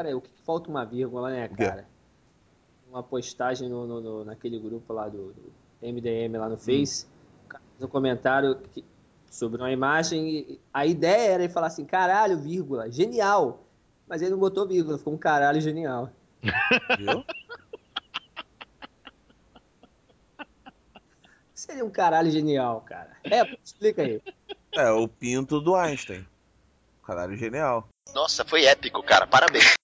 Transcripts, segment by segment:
Cara, o que falta uma vírgula, né, cara? Uma postagem no, no, no, naquele grupo lá do, do MDM lá no. Face, hum. um comentário que, sobre uma imagem. A ideia era ele falar assim, caralho, vírgula, genial. Mas ele não botou vírgula, ficou um caralho genial. Viu? Seria um caralho genial, cara. É, explica aí. É, o pinto do Einstein. Caralho genial. Nossa, foi épico, cara. Parabéns.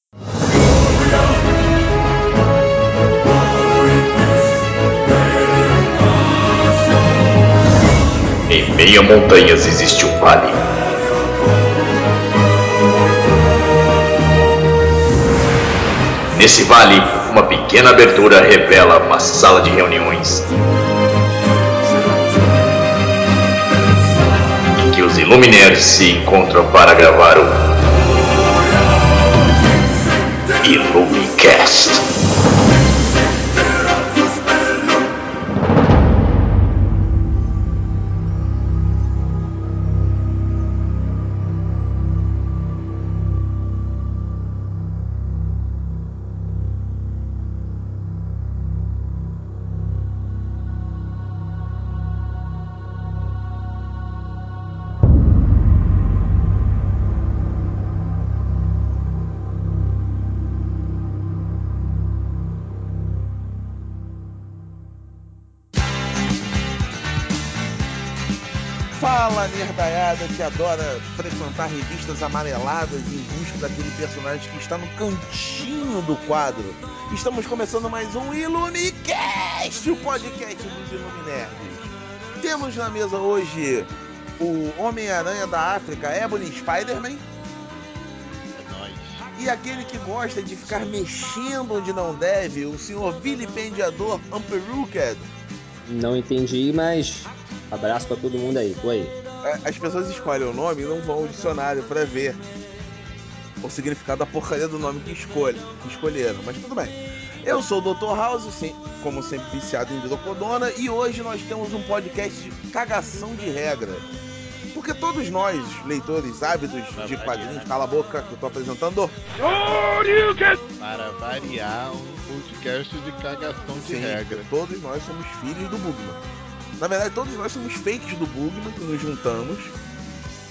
Em meia montanhas existe um vale. Nesse vale, uma pequena abertura revela uma sala de reuniões os Illuminaires se encontram para gravar o Illumicast. Frequentar revistas amareladas em busca daquele personagem que está no cantinho do quadro. Estamos começando mais um Ilumicast, o podcast dos Iluminerds. Temos na mesa hoje o Homem-Aranha da África, Ebony Spider-Man. É e aquele que gosta de ficar mexendo onde não deve, o senhor vilipendiador Amperuked. Não entendi, mas abraço para todo mundo aí, tô aí. As pessoas escolhem o nome e não vão ao dicionário para ver o significado da porcaria do nome que, escolhe, que escolheram, mas tudo bem. Eu sou o Dr. House, como sempre viciado em hidrocodona, e hoje nós temos um podcast de cagação de regra. Porque todos nós, leitores ávidos de quadrinhos, cala a boca que eu tô apresentando. Para variar um podcast de cagação de Sim, regra. Todos nós somos filhos do Bugman. Na verdade, todos nós somos fakes do Bugman que nos juntamos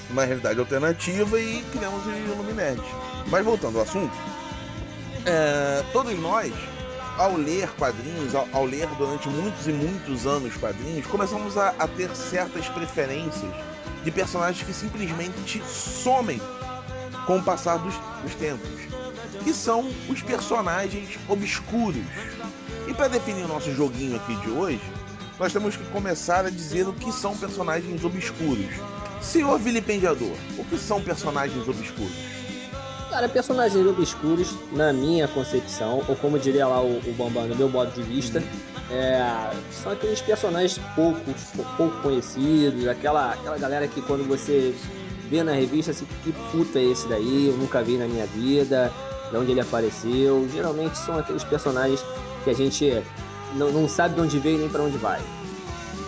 uma realidade alternativa e criamos o Illuminati. Mas voltando ao assunto, é, todos nós, ao ler quadrinhos, ao, ao, ler durante muitos e muitos anos quadrinhos, começamos a, a ter certas preferências de personagens que simplesmente somem com o passar dos, dos tempos, que são os personagens obscuros. E para definir o nosso joguinho aqui de hoje, nós temos que começar a dizer o que são personagens obscuros. Senhor vilipendiador, o que são personagens obscuros? Cara, personagens obscuros, na minha concepção, ou como diria lá o, o Bambam, no meu modo de vista, é, são aqueles personagens poucos, pouco conhecidos, aquela, aquela galera que quando você vê na revista, assim, que puta é esse daí, eu nunca vi na minha vida, de onde ele apareceu. Geralmente são aqueles personagens que a gente não, não sabe de onde veio nem para onde vai.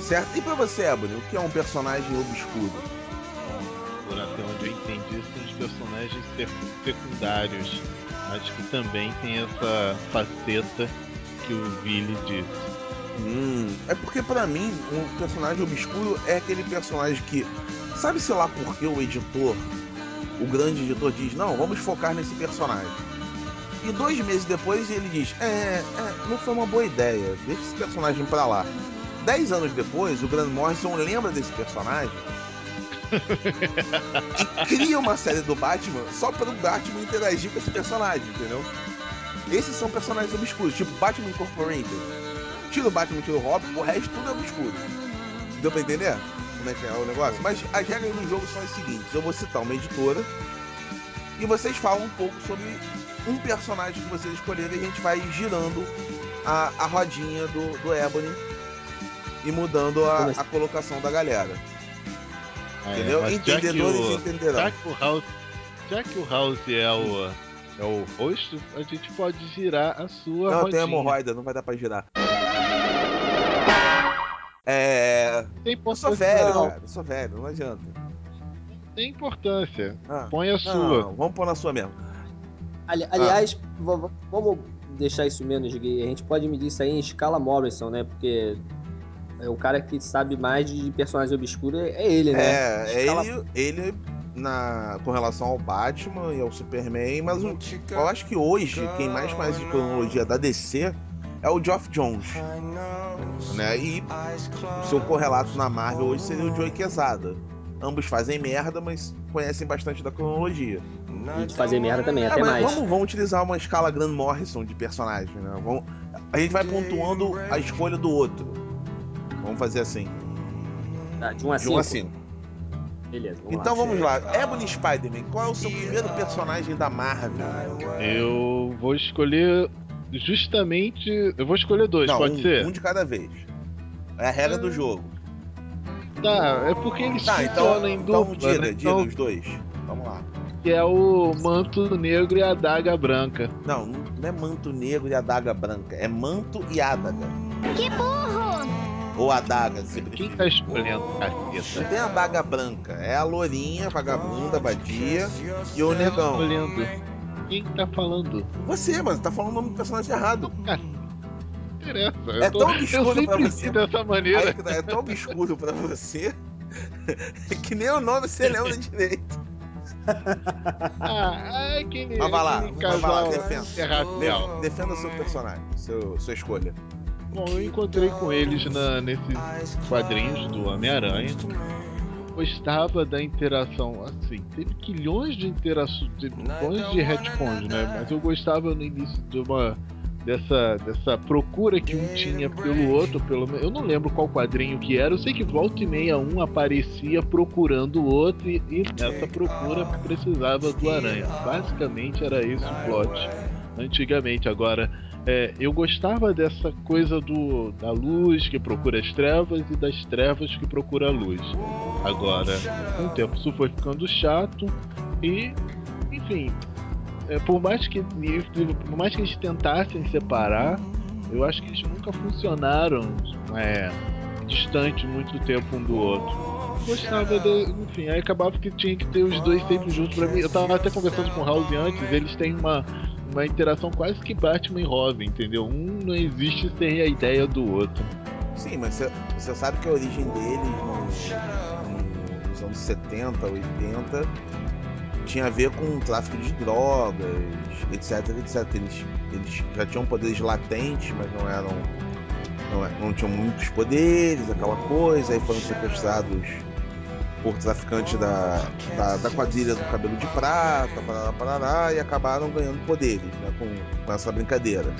Certo? E para você, Ebony, o que é um personagem obscuro? Por até onde eu entendi, são os personagens secundários, mas que também tem essa faceta que o Billy disse. Hum, é porque para mim um personagem obscuro é aquele personagem que sabe sei lá por que o editor, o grande editor diz não, vamos focar nesse personagem. E dois meses depois ele diz: é, é, não foi uma boa ideia, deixa esse personagem pra lá. Dez anos depois, o Grant Morrison lembra desse personagem e cria uma série do Batman só para o Batman interagir com esse personagem, entendeu? Esses são personagens obscuros, tipo Batman Incorporated. Tira o Batman, tira o Robin, o resto tudo é obscuro. Deu pra entender como é que é o negócio? Mas as regras do jogo são as seguintes: eu vou citar uma editora e vocês falam um pouco sobre um personagem que vocês escolherem e a gente vai girando a, a rodinha do, do Ebony e mudando a, a colocação da galera. É, Entendeu? Entendedores o, entenderão. Já que, o House, já que o House é o, é o rosto, a gente pode girar a sua. Não, rodinha. tem hemorroida, não vai dar pra girar. É. Tem eu sou velho, cara. Eu sou velho, não adianta. Tem importância. Ah, Põe a não, sua. Não, vamos pôr na sua mesmo. Ali- aliás, v- v- vamos deixar isso menos gay. A gente pode medir isso aí em escala Morrison, né? Porque é o cara que sabe mais de personagens obscuros é ele, né? É, é Escala- ele, ele na, com relação ao Batman e ao Superman, mas o- eu acho que hoje quem mais faz de cronologia da DC é o Geoff Jones. Né? E o seu correlato na Marvel hoje seria o Joey Quesada. Ambos fazem merda, mas conhecem bastante da cronologia. E de fazer merda também, Ah, até mas mais. Vamos, vamos utilizar uma escala Grant Morrison de personagem, né? Vamos, a gente vai pontuando a escolha do outro. Vamos fazer assim, Tá, de 1 a de 5. 1 a 5. Beleza, vamos Então lá. vamos lá. Ebony Spider-Man, qual é o seu primeiro personagem da Marvel? Eu vou escolher justamente. Eu vou escolher dois, Não, pode um, ser? um de cada vez. É a regra do jogo. Tá, é porque eles Tá, então, em então dupla, diga, né? diga Então, os dois. Vamos lá. Que é o manto negro e a adaga branca. Não, não é manto negro e adaga branca. É manto e adaga. Que burro! Ou adaga, se Quem tá escolhendo Não caceta? tem a daga branca. É a lourinha, vagabunda, vadia e o Quem tá negão. escolhendo? Quem tá falando? Você, mas tá falando o nome do personagem errado. Cara, não interessa. Eu, É tô- tão obscuro pra sempre você. vi dessa maneira. que tá, é tão obscuro pra você que nem o nome você lembra direito. Ah, é aquele, Mas vai lá, aquele vai lá, defenda. De- defenda seu personagem, seu, sua escolha. Bom, eu encontrei com eles na, nesses quadrinhos do Homem-Aranha. Gostava da interação, assim, teve quilhões de interações, teve quilhões de retcons, né? Mas eu gostava no início de uma dessa, dessa procura que um tinha pelo outro, pelo eu não lembro qual quadrinho que era, eu sei que volta e meia um aparecia procurando o outro e, e nessa procura precisava do Aranha. Basicamente era esse o plot antigamente. Agora, é, eu gostava dessa coisa do da luz que procura as trevas e das trevas que procura a luz. Agora, com o tempo isso foi ficando chato e, enfim, é, por mais que por mais que eles tentassem separar, eu acho que eles nunca funcionaram é, distante muito tempo um do outro. Gostava de, enfim, aí acabava que tinha que ter os dois sempre juntos pra mim. Eu tava até conversando com o House antes, eles têm uma uma interação quase que Batman e Robin, entendeu? Um não existe sem a ideia do outro. Sim, mas você, sabe que a origem deles no- no- nos anos 70, 80 tinha a ver com tráfico de drogas, etc, etc. Eles, eles já tinham poderes latentes, mas não eram. Não, é- não tinham muitos poderes, aquela coisa, aí foram sequestrados por traficantes da, da, da quadrilha do cabelo de prata, parará, parará, e acabaram ganhando poderes né, com, com essa brincadeira.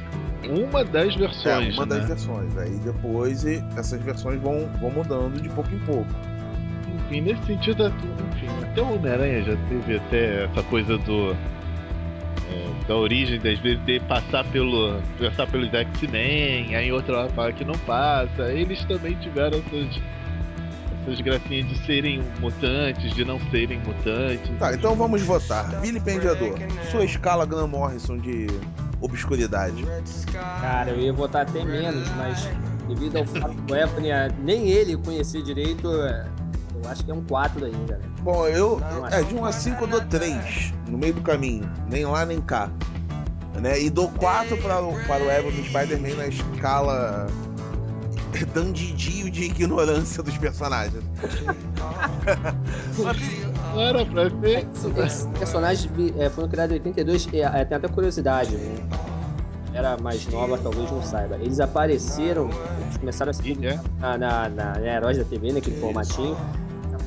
Uma das versões, É, uma das né? versões. Aí depois essas versões vão, vão mudando de pouco em pouco. Enfim, nesse sentido, enfim, até o Homem-Aranha já teve até essa coisa do. é, da origem, das vezes, de passar pelo. passar pelos X-Men, aí outra hora fala que não passa. Eles também tiveram essas. essas gracinhas de serem mutantes, de não serem mutantes. Tá, então vamos votar. Vilipendiador, sua escala Graham Morrison de obscuridade. Cara, eu ia votar até menos, mas devido ao fato do Ebony nem ele conhecer direito, é, eu acho que é um 4 ainda, né? Bom, eu. É, de 1 a 5 eu dou 3 no meio do caminho. Nem lá nem cá. Né? E dou 4 para, o- para o Ebony Spider-Man na escala dandidio de ignorância dos personagens. Não era pra ser. Esses personagens é, foram criados em 82, e, é, tem até curiosidade, né? era mais nova, talvez não saiba. Eles apareceram, eles começaram a se é? na, na, na, na Heróis da TV, naquele formatinho.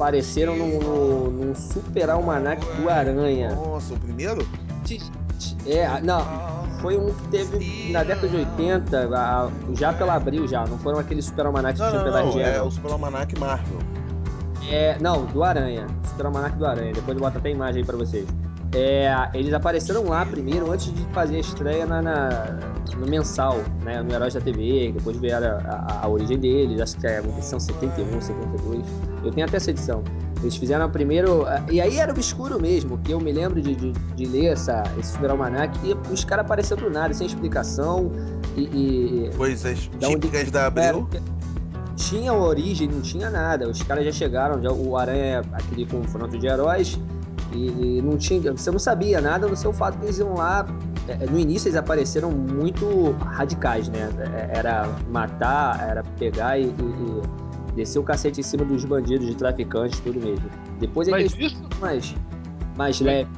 Apareceram no, no, num super almanac do Aranha. Nossa, o primeiro? É, não, foi um que teve na década de 80, a- a- já pela Abril já, não foram aqueles super almanacs que Não, tinha não, pela não. É o Super Almanac Marvel. É, não, do Aranha. Super Almanac do Aranha. Depois eu boto até a imagem aí pra vocês. É, eles apareceram lá primeiro, antes de fazer a estreia na, na- no mensal, né? No Heróis da TV. Depois vieram a, a- a origem deles. Acho que é uma edição 71, 72. Eu tenho até essa edição. Eles fizeram a primeiro. E aí era obscuro mesmo, que eu me lembro de, de, de ler essa, esse Super Almanac e os caras apareceram do nada, sem explicação. E. e- Coisas Da onde- típicas da é, Abril. porque tinha origem, não tinha nada. Os caras já chegaram, já, o Aranha, aquele confronto de heróis, E, e não tinha, você não sabia nada no seu fato que eles iam lá. é, No início eles apareceram muito radicais, né? É, Era matar, era pegar e, e- e descer o cacete em cima dos bandidos, de traficantes, tudo mesmo. Depois é que Mas eles isso, mais, mais leve.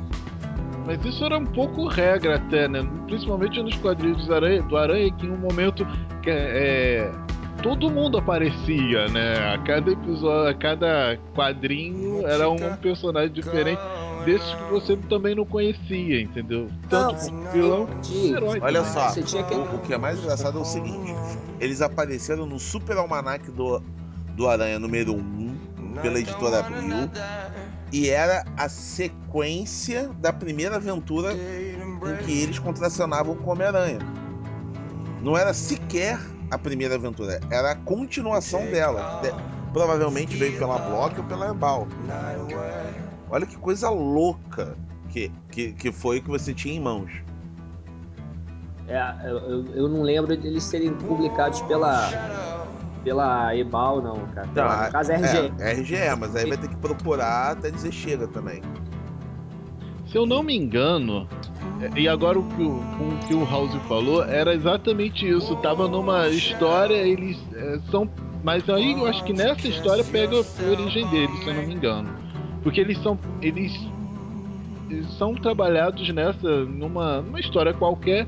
mas isso era um pouco regra até, né? Principalmente nos quadrinhos do Aranha, do Aranha que em um momento que é, todo mundo aparecia, né? A cada episódio, a cada quadrinho era um personagem diferente desses que você também não conhecia, entendeu? Tanto Não, como vilão herói. Olha também. só, que- o, o que é mais engraçado é o seguinte: eles apareceram no Super Almanac do, do Aranha número 1, pela editora Abril, e era a sequência da primeira aventura em que eles contracionavam com o Homem-Aranha. Não era sequer a primeira aventura, era a continuação dela. De- provavelmente veio pela Block ou pela Ebal. Olha que coisa louca que, que, que foi que você tinha em mãos. É, eu, eu- não lembro de eles serem publicados pela pela Ebal, não, cara. Pela, no caso é RG. É, RGE, mas aí vai ter que procurar até dizer chega também. Se eu não me engano, é, e agora o que o, o que o House falou, era exatamente isso. Tava numa história, eles é, são. Mas aí eu acho que nessa história pega a origem deles, se eu não me engano. Porque eles são. Eles, eles são trabalhados nessa. numa, numa história qualquer.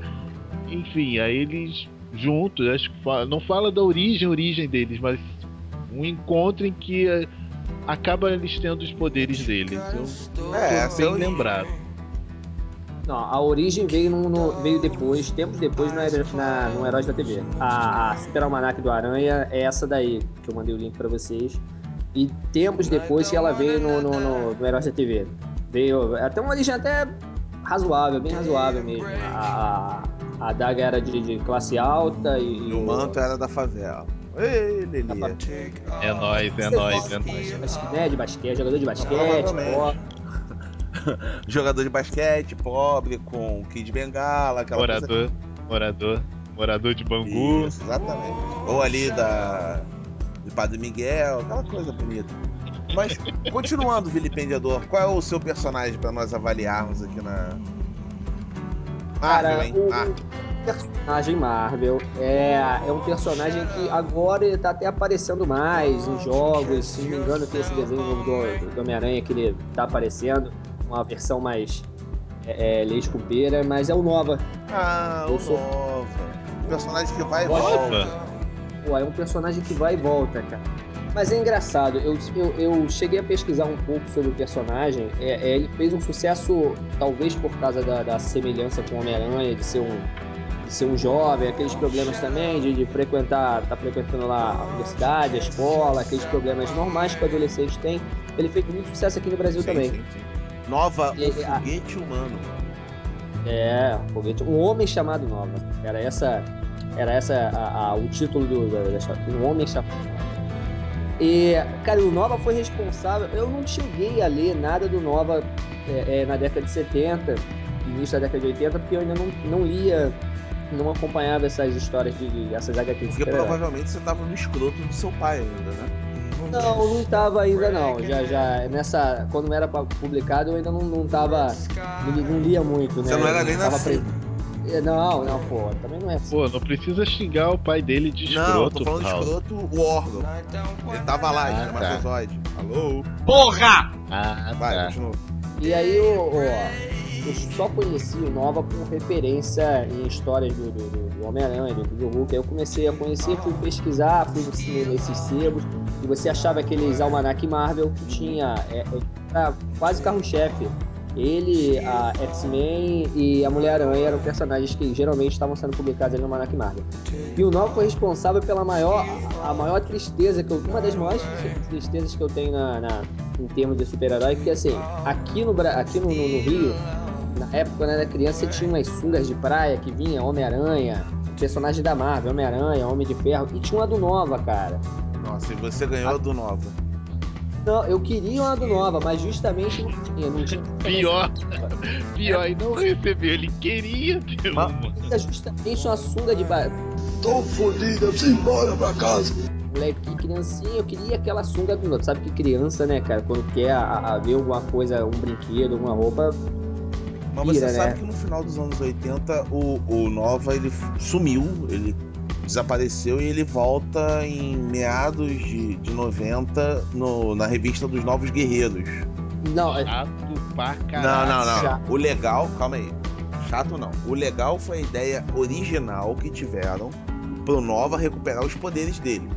Enfim, aí eles juntos, acho que fala- não fala da origem, origem deles, mas um encontro em que é, acaba eles tendo os poderes deles. Eu É, tô essa é bem origem. lembrado. Não, a origem veio, no, no- veio depois, tempos depois, no, na, no Heróis da TV. A, a Super Almanac do Aranha é essa daí, que eu mandei o link pra vocês. E tempos depois que ela veio no, no, no, no Heróis da TV. Veio até uma origem até razoável, bem razoável mesmo. A, a, a Daga era de, de classe alta e, E o manto era da favela. Ei, Lelê. É nóis, é nóis, é nóis. Né, de basquete, jogador de basquete, ó. Jogador de basquete, pobre, com Kid Bengala, aquela Morador, morador, morador de coisa. Bangu. Isso, exatamente. Ou ali da. De Padre Miguel, aquela coisa bonita. Mas, continuando, vilipendiador, qual é o seu personagem pra nós avaliarmos aqui na. Cara, Marvel, hein? o, Ah, o personagem Marvel é, é um personagem que agora ele tá até aparecendo mais em jogos. Se não me engano, tem esse desenho do, do Homem-Aranha que ele tá aparecendo, uma versão mais é, é, leite mas é o Nova. ah, eu o sou- Nova. Um personagem que vai e volta. Pô, é um personagem que vai e volta, cara. Mas é engraçado, eu, eu, eu cheguei a pesquisar um pouco sobre o personagem. É, é, ele fez um sucesso, talvez por causa da, da semelhança com o Homem-Aranha, de ser um de ser um jovem, aqueles problemas também de, de frequentar, tá frequentando lá a universidade, a escola, aqueles problemas normais que o adolescente tem. Ele fez muito sucesso aqui no Brasil Sim, também. sim, sim. Nova, E- e- a- foguete humano. É, foguete, um homem chamado Nova. Era essa, era essa a- a- o título do, da, da. Um homem Nova. E, cara, o Nova foi responsável. Eu não cheguei a ler nada do Nova é, é, na década de 70, início da década de 80, porque eu ainda não, não lia, não acompanhava essas histórias de, de essas HQs Porque provavelmente você tava no escroto do seu pai ainda, né? Não, não tava ainda não. Já, já nessa, quando era publicado, eu ainda não, não tava, não, não lia muito, né? Você não era Eu nem nascido. pre- Não, não, pô, também não é assim. Pô, não precisa xingar o pai dele de Não, eu escroto, tô falando de escroto, o órgão. Ele tava lá, Ah, tá. espermatozoide. Alô? Ah, Vai, tá. continua. E aí eu, ó, eu só conheci o Nova por referência em histórias do, do, do- do Homem-Aranha, do, do Hulk. Aí eu comecei a conhecer, fui pesquisar, fui nesse- nesses sebos, e você achava aqueles almanac Marvel que tinha é, é, era quase carro-chefe. Ele, a X-Men e a Mulher-Aranha eram personagens que geralmente estavam sendo publicados ali no Almanac Marvel. E o Nova foi responsável pela maior, a maior tristeza que eu, uma das maiores tristezas que eu tenho na, na- em termos de super-herói, que assim, aqui no, aqui no, no- no Rio, na época quando eu era criança, tinha umas sungas de praia que vinha Homem-Aranha, personagem da Marvel, Homem-Aranha, Homem de Ferro, e tinha uma do Nova, cara. Nossa, e você ganhou a do Nova. Não, eu queria uma do Nova, mas justamente não tinha, não tinha. Pior, pior, e não recebeu. Ele queria ter Ma- uma. É justamente uma sunga de ba... Tô preciso ir embora pra casa. moleque, criancinha, eu queria aquela sunga do Sabe que criança, né, cara, quando quer a, a ver alguma coisa, um brinquedo, alguma roupa. Mas Pira, você sabe né? que no final dos anos 80 o, o Nova ele sumiu, ele desapareceu e ele volta em meados de, de 90 no, na revista dos Novos Guerreiros. Não, é- Chato pra Não, caralho. não, não. chato. O legal, calma aí. Chato não. O legal foi a ideia original que tiveram pro Nova recuperar os poderes dele.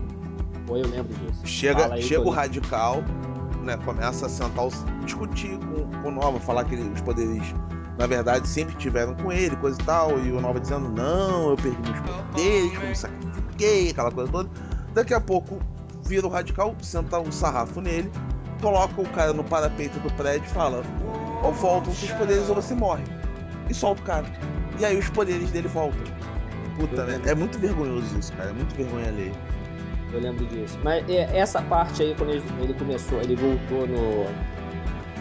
pô, eu lembro disso. Chega, aí, chega o radical, né? Começa a sentar, os, discutir com, com o Nova, falar que ele- os poderes, na verdade, sempre tiveram com ele, coisa e tal. E o Nova dizendo, não, eu perdi meus poderes, eu me sacrifiquei, aquela coisa toda. Daqui a pouco vira o radical, senta um sarrafo nele, coloca o cara no parapeito do prédio e fala: ou voltam os seus poderes ou você morre. E solta o cara. E aí os poderes dele voltam. Puta, né? É muito vergonhoso isso, cara. É muito vergonha alheia. Eu lembro disso. Mas é, essa parte aí, quando ele, ele começou, ele voltou no.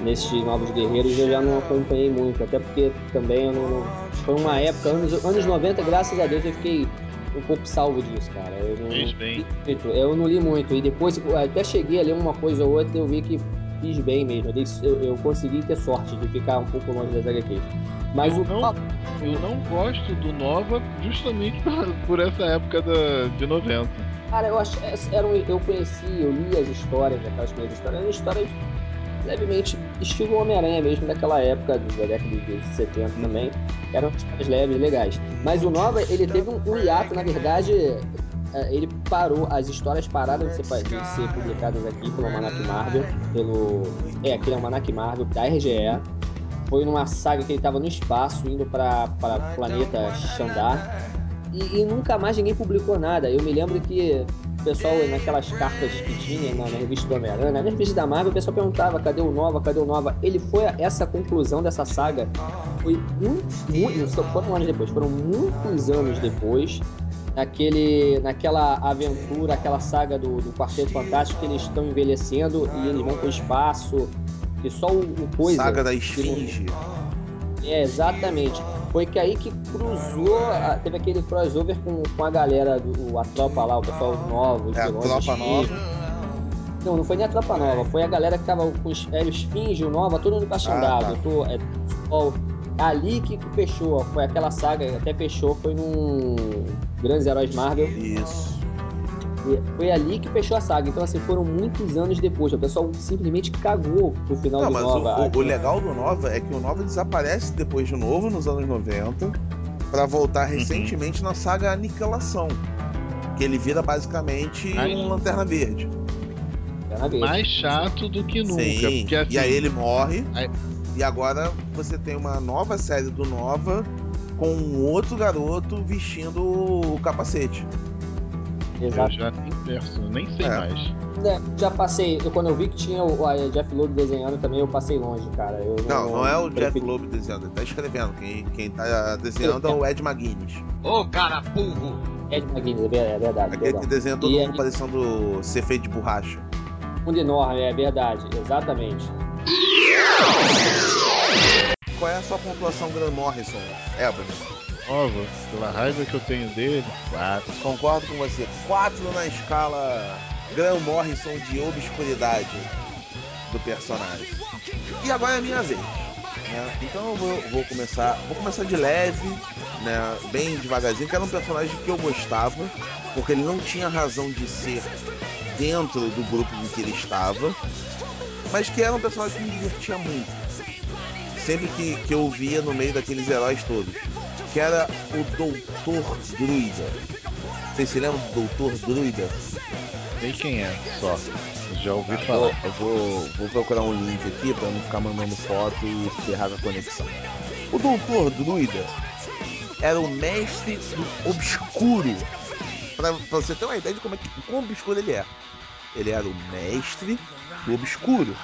Nesses Novos Guerreiros, eu já não acompanhei muito, até porque também eu não. foi uma época, anos, anos 90, graças a Deus, eu fiquei um pouco salvo disso, cara. Eu não, Fez bem. eu não li muito. E depois, até cheguei a ler uma coisa ou outra, eu vi que fiz bem mesmo. Eu, eu- consegui ter sorte de ficar um pouco longe das HQs. Mas Eu o. não- Eu não gosto do Nova justamente por, essa época da, de 90. Cara, eu acho eram, eu conheci, eu li as histórias, aquelas primeiras histórias, eram histórias levemente estilo Homem-Aranha mesmo daquela época, da década de 70 também. Eram histórias leves, legais. Mas o Nova, ele teve um, hiato, na verdade, é, ele parou, as histórias pararam de ser, de ser publicadas aqui pelo Almanac Marvel, pelo. É, aquele Almanac Marvel, da RGE. Foi numa saga que ele estava no espaço, indo para o planeta Xandar. E, e nunca mais ninguém publicou nada. Eu me lembro que pessoal, naquelas cartas que tinha na, na revista do Homem-Aranha, na revista da Marvel, o pessoal perguntava cadê o Nova, cadê o Nova. Ele foi, a- essa conclusão dessa saga foi muito, muito, não foram anos depois, foram muitos anos depois, naquele, naquela aventura, aquela saga do, do Quarteto Fantástico, que eles estão envelhecendo e eles vão pro espaço, e só o, o coisa. Saga da não- Esfinge. é, exatamente. Foi que aí que cruzou, a- teve aquele crossover com, com a galera, do, a tropa lá, o pessoal novo, os É a vilões, tropa os nova. Não, não foi nem a tropa nova, foi a galera que tava com os velhos Finge, o Nova, todo mundo pra Xandar, Ah, tá. doutor, é. Ali que, que fechou, foi aquela saga, até fechou, foi num Grandes Heróis Marvel, Isso. E foi ali que fechou a saga. Então, assim, foram muitos anos depois, o pessoal simplesmente cagou pro final Não, do mas o, Nova. o- o legal do Nova é que o Nova desaparece depois de novo nos anos 90 pra voltar recentemente na saga Aniquilação. Que ele vira basicamente Ai. um Lanterna Verde. Mais chato do que nunca. Sim. Porque assim, E aí ele morre. Aí- E agora você tem uma nova série do Nova com um outro garoto vestindo o capacete. Eu Exato. já nem penso, nem sei É. mais. É, já passei, eu, quando eu vi que tinha o a Jeff Loeb desenhando também, eu passei longe, cara. Eu Não, não é o Jeff preferi- Loeb desenhando, ele tá escrevendo. Quem, quem tá desenhando é o Ed McGuinness. Ed McGuinness, é é verdade, Aquele perdão. que desenha todo E mundo aí- parecendo ser feito de borracha. Mundo enorme, é verdade, exatamente. Qual é a sua pontuação Grant Morrison, Ebony? Nova, pela raiva que eu tenho dele, quatro. Concordo com você. 4 na escala Grant Morrison de obscuridade do personagem. E agora é a minha vez. né? Então eu vou, vou começar. Vou começar de leve, né? Bem devagarzinho, que era um personagem que eu gostava, porque ele não tinha razão de ser dentro do grupo em que ele estava, mas que era um personagem que me divertia muito. Sempre que, que eu via no meio daqueles heróis todos. Que era o Doutor Druida. Vocês se lembram do Doutor Druida? Sei quem é, só. Já ouvi Tá, falar. eu vou, vou procurar um link aqui pra não ficar mandando foto e ferrar a conexão. O Doutor Druida era o mestre do obscuro. Pra, pra você ter uma ideia de como, é que, quão obscuro ele é. Ele era o mestre do obscuro.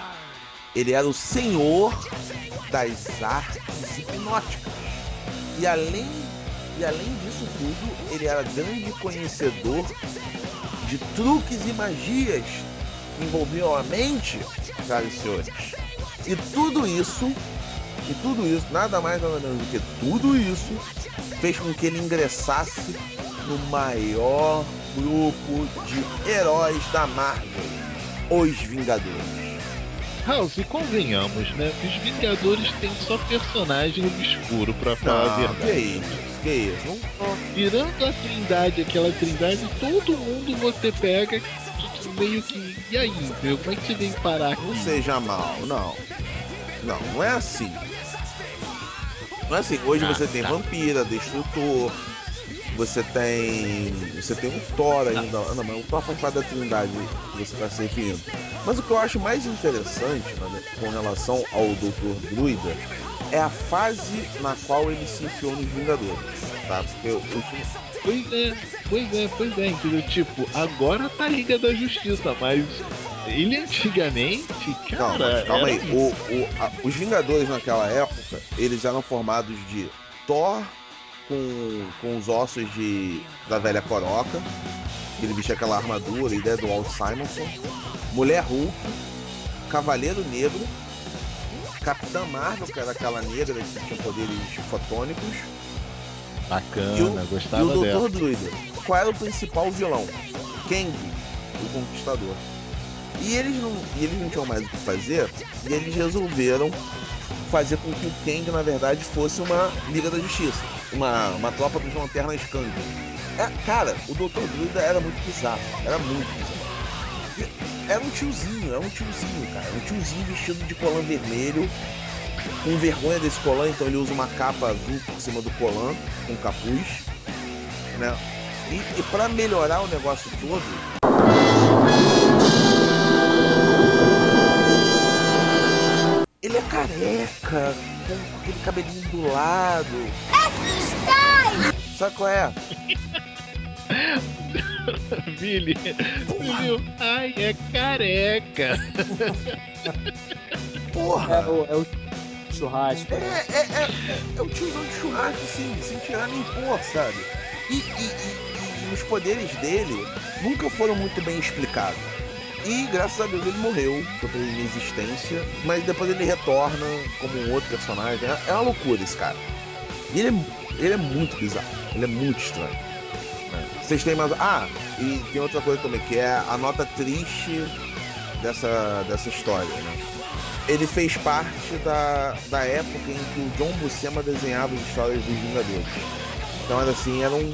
Ele era o senhor das artes hipnóticas. E além, e além disso tudo, ele era grande conhecedor de truques e magias que envolviam a mente, caros senhores. E tudo isso, e tudo isso, nada mais nada menos do que tudo isso, fez com que ele ingressasse no maior grupo de heróis da Marvel, os Vingadores. House, convenhamos, né? Os Vingadores têm só personagem obscuro, pra falar a Não, que verdade. isso, que isso. Não, Tirando a trindade, aquela trindade, todo mundo você pega meio que. E aí, entendeu? Como é que você vem parar aqui? não seja mal, não. Não, não é assim. Não é assim. Hoje Ah, você tem tá. Vampira, Destrutor, você tem. Você tem o Thor ainda. Ah, Não, mas o Thor faz parte da Trindade que você está se referindo. Mas o que eu acho mais interessante né, com relação ao Dr. Druida é a fase na qual ele se enfiou nos Vingadores. Tá? Porque eu, eu Pois é, pois é, pois é, entendeu? Tipo, agora tá a Liga da Justiça, mas ele antigamente, Não, cara. mas calma aí. O, o- a- os Vingadores naquela época, eles eram formados de Thor com, com os ossos de, da velha coroca. Ele vestia aquela armadura, ideia do Walt Simonson. Mulher Hulk, Cavaleiro Negro, Capitã Marvel, que era aquela negra que tinha poderes fotônicos, Bacana, e o, gostava e o dela. Dr. Druida. Qual era o principal vilão? Kang, o Conquistador. E eles não, e eles não tinham mais o que fazer, e eles resolveram fazer com que o Kang, na verdade, fosse uma Liga da Justiça. Uma, uma tropa dos Lanternas Kang. É, cara, o Dr. Druida era muito bizarro. Era muito bizarro. Era um tiozinho, era um tiozinho, cara. Um tiozinho vestido de colã vermelho, com vergonha desse colã, então ele usa uma capa azul por cima do colã, com capuz, né? E, e para melhorar o negócio todo, careca, com aquele cabelinho do lado. Sabe qual é? Billy, viu? Ai, é careca. Porra! É o, é o churrasco, É, né? é, é, é, é o tiozão de churrasco, assim, sem tirar nem pôr, sabe? E, e- e- e os poderes dele nunca foram muito bem explicados. E graças a Deus ele morreu, foi pra inexistência, mas depois ele retorna como um outro personagem. É, é uma loucura esse cara. E ele é, ele é muito bizarro, ele é muito estranho. né? Vocês têm mais. Ah, e tem outra coisa também, que é a nota triste dessa, dessa história, né? ele fez parte da, da época em que o John Buscema desenhava as histórias dos Vingadores. Então assim, era um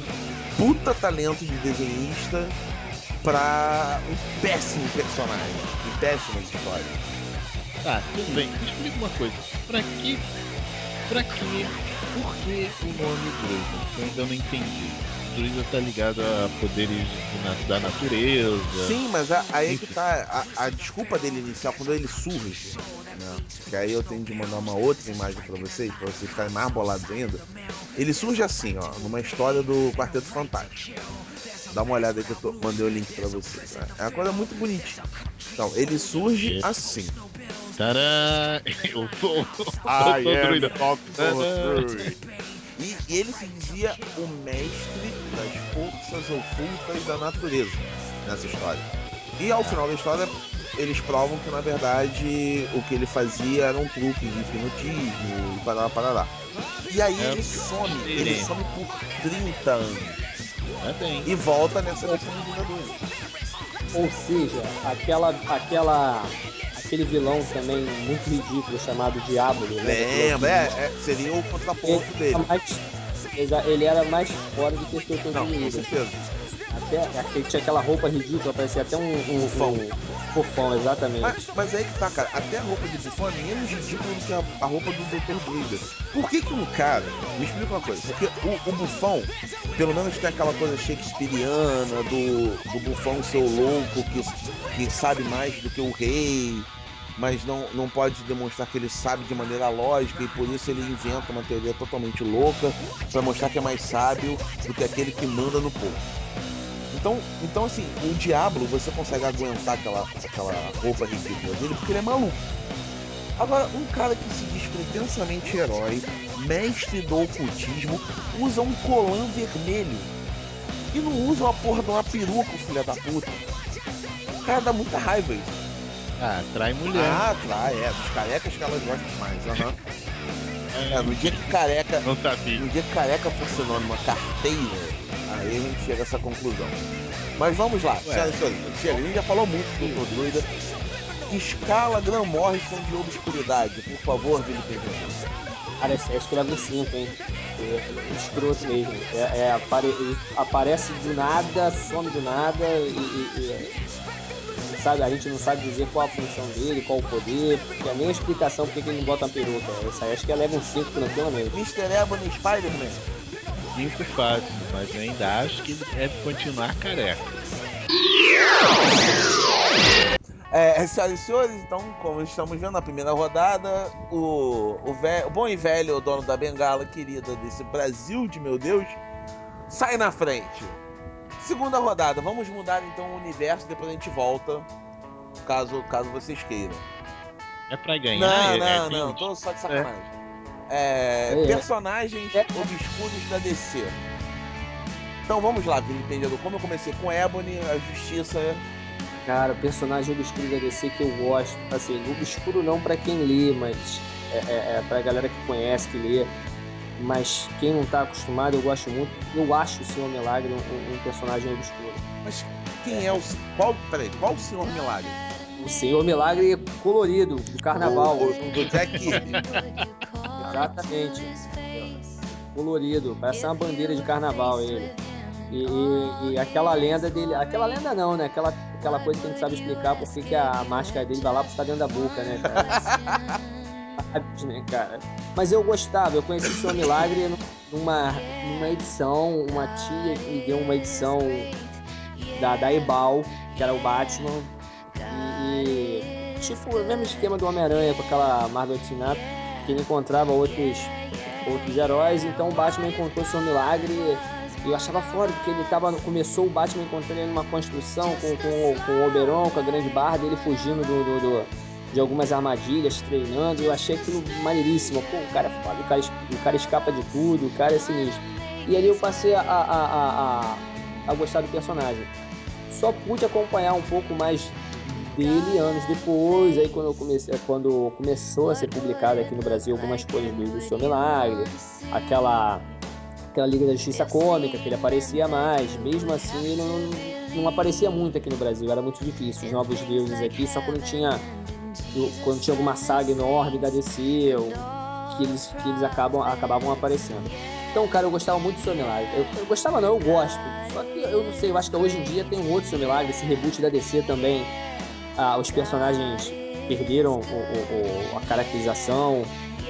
puta talento de desenhista pra um péssimo personagem e péssimas histórias. Tá, tudo bem. Me explica uma coisa. Pra que. Pra que. Por que o nome Druida? Eu ainda não entendi. Druida tá ligado a poderes da natureza. Sim, mas a- aí é que tá a, a desculpa dele inicial quando ele surge, né? Que aí eu tenho de mandar uma outra imagem pra vocês, pra vocês ficarem mais bolados ainda. Ele surge assim, ó, numa história do Quarteto Fantástico. Dá uma olhada aí que eu tô, mandei o link pra vocês. né? É uma coisa muito bonitinha. Então, ele surge assim. Tadã! Eu sou. I eu sou am druida. Dr. E, e ele se dizia o mestre das forças ocultas da natureza nessa história. E ao final da história, eles provam que na verdade o que ele fazia era um truque de hipnotismo e parará, parará. E aí É, ele some, ele some por 30 anos E volta nessa versão Vingadores. Ou seja, aquela, aquela, aquele vilão também muito ridículo chamado Diabo. Lembra? É, é, seria o contraponto Ele, dele. era mais, ele era mais fora do que esse Dr. Não, com certeza. Até, ele tinha aquela roupa ridícula, parecia até um, um Bufão. Um, bufão, exatamente. Mas, mas aí que tá, cara. Até a roupa de bufão é menos ridícula do que a, a roupa do Dr. Druida. Por que que um cara... Me explica uma coisa. Porque o, o bufão, pelo menos tem aquela coisa shakespeariana do, do bufão ser o louco que, que sabe mais do que o rei, mas não, não pode demonstrar que ele sabe de maneira lógica e por isso ele inventa uma teoria totalmente louca pra mostrar que é mais sábio do que aquele que manda no povo. Então, então assim, o Diablo você consegue aguentar aquela, aquela roupa ridícula dele porque ele é maluco. Agora, um cara que se diz pretensamente herói, mestre do ocultismo, usa um colã vermelho. E não usa uma porra de uma peruca, filha da puta. Cara, dá muita raiva isso. Ah, trai mulher. Ah, tá, é. Dos carecas que elas gostam mais. Aham. É, no dia que careca. Não sabia. No dia que careca for sinônimo a carteira, aí a gente chega a essa conclusão. Mas vamos lá, senhoras e senhores, chega, a gente já falou muito do Dr. Druida. Escala Gran Morrison de obscuridade, por favor, Vini Pedro. Cara, esse acho que leva um 5, hein? É, é escroto mesmo. É, é, apare, aparece do nada, some do nada e, e, e, sabe, a gente não sabe dizer qual a função dele, qual o poder, porque é nem a explicação porque ele não bota uma peruca. Essa acho que leva um 5 tranquilamente. Mr. Ebony Spider-Man. Muito fácil, mas ainda acho que ele deve continuar careca. É, senhoras e senhores, então, como estamos vendo na primeira rodada, o, o, velho, o bom e velho o dono da bengala querida desse Brasil de meu Deus sai na frente. Segunda rodada, vamos mudar então o universo, depois a gente volta, caso, caso vocês queiram. É pra ganhar? Não, é, não, é não, tô só de sacanagem. É, É. personagens obscuros da DC. Então vamos lá, Vini Entendedor. Como eu comecei com Ebony, a Justiça Cara, personagem obscuro da DC que eu gosto, assim, obscuro não pra quem lê, mas é, é, é pra galera que conhece, que lê. Mas quem não tá acostumado, eu gosto muito. Eu acho o Senhor Milagre um, um personagem obscuro. Mas quem é o. Qual, peraí, qual o Senhor Milagre? O Senhor Milagre colorido, do carnaval. O, o, do Jack Kirby. Exatamente. Colorido, parece uma bandeira de carnaval ele. E, e- e aquela lenda dele. Aquela lenda não, né? Aquela, aquela coisa que a gente sabe explicar porque que a máscara dele vai lá pra ficar dentro da boca, né, cara? Né, cara? Mas eu gostava, eu conheci o Senhor Milagre numa, numa edição, uma tia que me deu uma edição da, da Ebal, que era o Batman. E, e, tipo, o mesmo esquema do Homem-Aranha com aquela Team Up, que ele encontrava outros, outros heróis, então o Batman encontrou Senhor Milagre e eu achava foda, porque ele tava. Começou o Batman encontrando ele numa construção com, com, com o Oberon, com a grande barra dele fugindo do, do- do- de algumas armadilhas, treinando. Eu achei aquilo maneiríssimo. Pô, o cara é foda, o cara, o cara escapa de tudo, o cara é sinistro. E ali eu passei a, a, a, a, a gostar do personagem. Só pude acompanhar um pouco mais dele anos depois, aí quando comecei, quando começou a ser publicado aqui no Brasil algumas coisas do, do Seu Milagre, aquela aquela Liga da Justiça Cômica, que ele aparecia mais. Mesmo assim, ele não, não aparecia muito aqui no Brasil, era muito difícil. Os novos deuses aqui, só quando tinha, quando tinha alguma saga enorme da DC, ou que eles, que eles acabam, acabavam aparecendo. Então, cara, eu gostava muito do Seu Milagre. Eu, eu gostava não, eu gosto. Só que eu não sei, eu acho que hoje em dia tem um outro Seu Milagre, esse reboot da DC também. Ah, os personagens perderam o- o- o- a caracterização,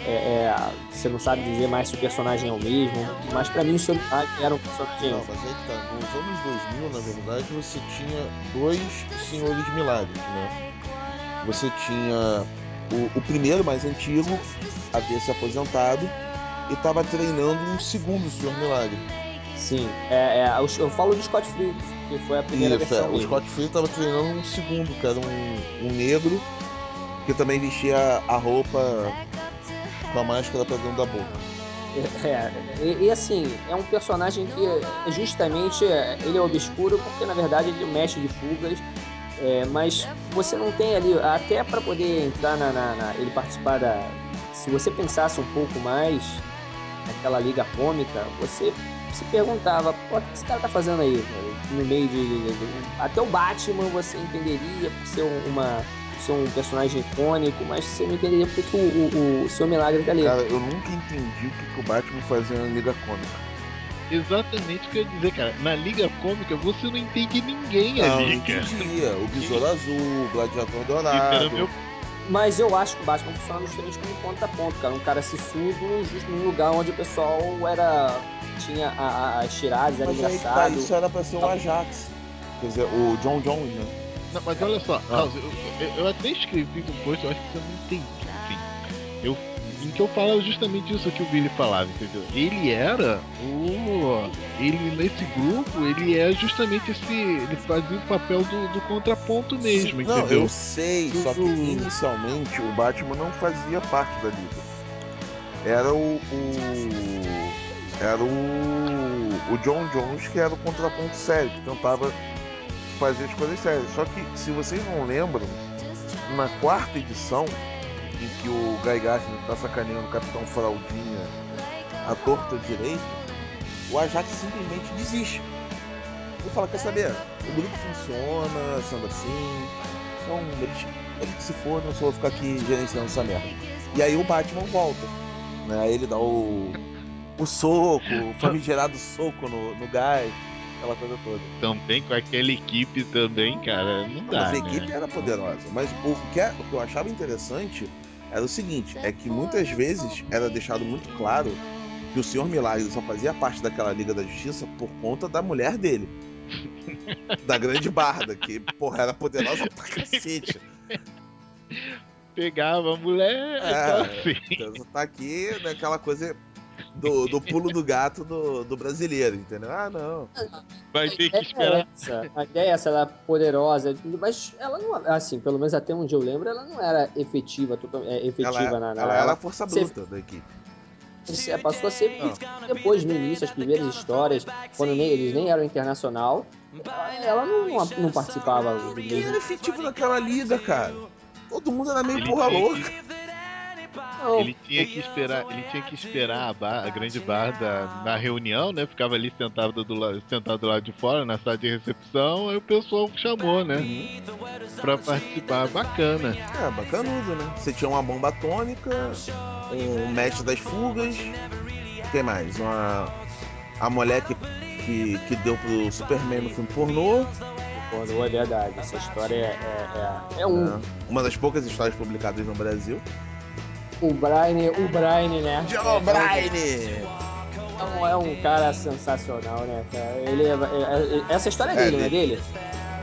é, é, você não sabe dizer mais se o personagem é o mesmo, mas pra mim o Milagre era um personagem. Não, mas aí tá. Nos anos 2000, na verdade, você tinha dois Senhores Milagres, né? Você tinha o, o primeiro, mais antigo, havia se aposentado e tava treinando um segundo Senhor Milagre. Sim, é, é, eu, eu falo do Scott Free, que foi a primeira Isso, é. versão. O dele. Scott Free tava treinando um segundo, que era um, um negro, que também vestia a roupa com a máscara pra dentro da boca. É, e, e assim, é um personagem que é, justamente é, ele é obscuro porque na verdade ele mexe de fugas, é, mas você não tem ali, até para poder entrar na, na- na- ele participar da. Se você pensasse um pouco mais naquela liga cômica, você se perguntava, pô, o que esse cara tá fazendo aí? cara? No meio de. de- de- até o Batman você entenderia por ser um- uma. ser um personagem icônico, mas você não entenderia porque que o, o, o seu milagre tá ali. Cara, eu nunca entendi o que, que o Batman fazia na Liga Cômica. Exatamente o que eu ia dizer, cara. Na Liga Cômica você não entende ninguém Não, ali, não cara. entendia. O Besouro Azul, o Gladiador Dourado. meu Mas eu acho que o Batman funciona justamente como ponto a ponto, cara. Um cara sissudo justo num lugar onde o pessoal era. Tinha a- a- as tiradas, era Mas tá, engraçado. isso era pra ser o Ajax. Quer dizer, o John Jones, né? Não, mas olha só, Ah. Eu, eu- eu até escrevi no post, eu acho que você não entendeu. Sim. Eu, em que eu falava justamente isso que o Billy falava, entendeu? Ele era o. Ele nesse grupo, ele é justamente esse. Ele fazia o papel do, do contraponto mesmo, Sim, não, entendeu? eu sei, só que inicialmente o Batman não fazia parte da Liga. Era o. o- era o. O John Jones que era o contraponto sério, que tentava fazer as coisas sérias. Só que, se vocês não lembram, na quarta edição, em que o Guy Gardner tá sacaneando o Capitão Fraldinha à torta direito, o Ajax simplesmente desiste. Ele fala, quer saber? O grupo funciona, sendo assim. Então, eles, eles que se for, eu só vou ficar aqui gerenciando essa merda. E aí o Batman volta. Né? Ele dá o, o soco, o famigerado soco no, no Guy, aquela coisa toda. Também com aquela equipe também, cara, não dá. Mas a né? equipe era poderosa. Mas o que, é- o que eu achava interessante era o seguinte: é que muitas vezes era deixado muito claro que o Senhor Milagre só fazia parte daquela Liga da Justiça por conta da mulher dele. da grande barda, que, porra, era poderosa pra cacete. Pegava a mulher, É, então assim. Então tá aqui naquela coisa do, do pulo do gato do, do brasileiro, entendeu? Ah, não. Vai ter que É esperar. essa. A ideia é essa, ela é poderosa, mas ela não, assim, pelo menos até onde eu lembro, ela não era efetiva, total- é, efetiva Ela, na, na ela era a força bruta da equipe. É, passou a ser depois, no início, as primeiras histórias, quando nem- eles nem eram internacional, ela, não, não, participava mesmo. era efetivo naquela liga, cara. Todo mundo era meio porra louca. Que- Não, Ele tinha que esperar, ele tinha que esperar a, bar- a grande barda na reunião, né? Ficava ali sentado do, lado, sentado do lado de fora, na sala de recepção, aí o pessoal chamou, né? Pra participar. Bacana. É, bacanudo, né? Você tinha uma bomba atômica, um mestre das fugas. Quem mais? Uma. A mulher que, que, que deu pro Superman no filme pornô. Quando é verdade, essa história é, é, é, é um. né? Uma das poucas histórias publicadas no Brasil. O Brian, o Brian, né? John É, Bryan! É um, é cara sensacional, né, cara? Ele é, é- é- essa história é É dele, não é dele.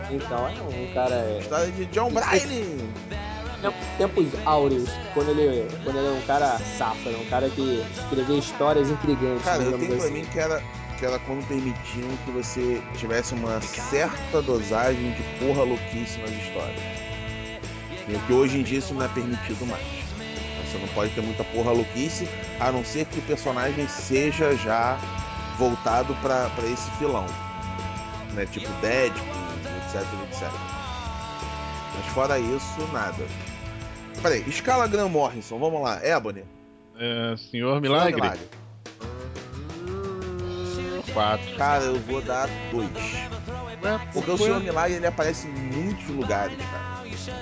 Então, é um cara. É, História de John Bryan! é tempos áureos, quando ele, quando ele é um cara safra, um cara que escrevia histórias intrigantes, Cara, eu tenho pra assim. mim que era, que era quando permitiam que você tivesse uma certa dosagem de porra louquice nas histórias. E que hoje em dia isso não é permitido mais. Você não pode ter muita porra louquice, a não ser que o personagem seja já voltado pra pra esse filão. Né? Tipo Deadpool, etc, etc. Mas fora isso, nada. Peraí, escala Graham Morrison, vamos lá. Ebony. É, senhor Senhor Milagre? Quatro. Cara, eu vou dar dois. Porque o Senhor Milagre ele aparece em muitos lugares, cara.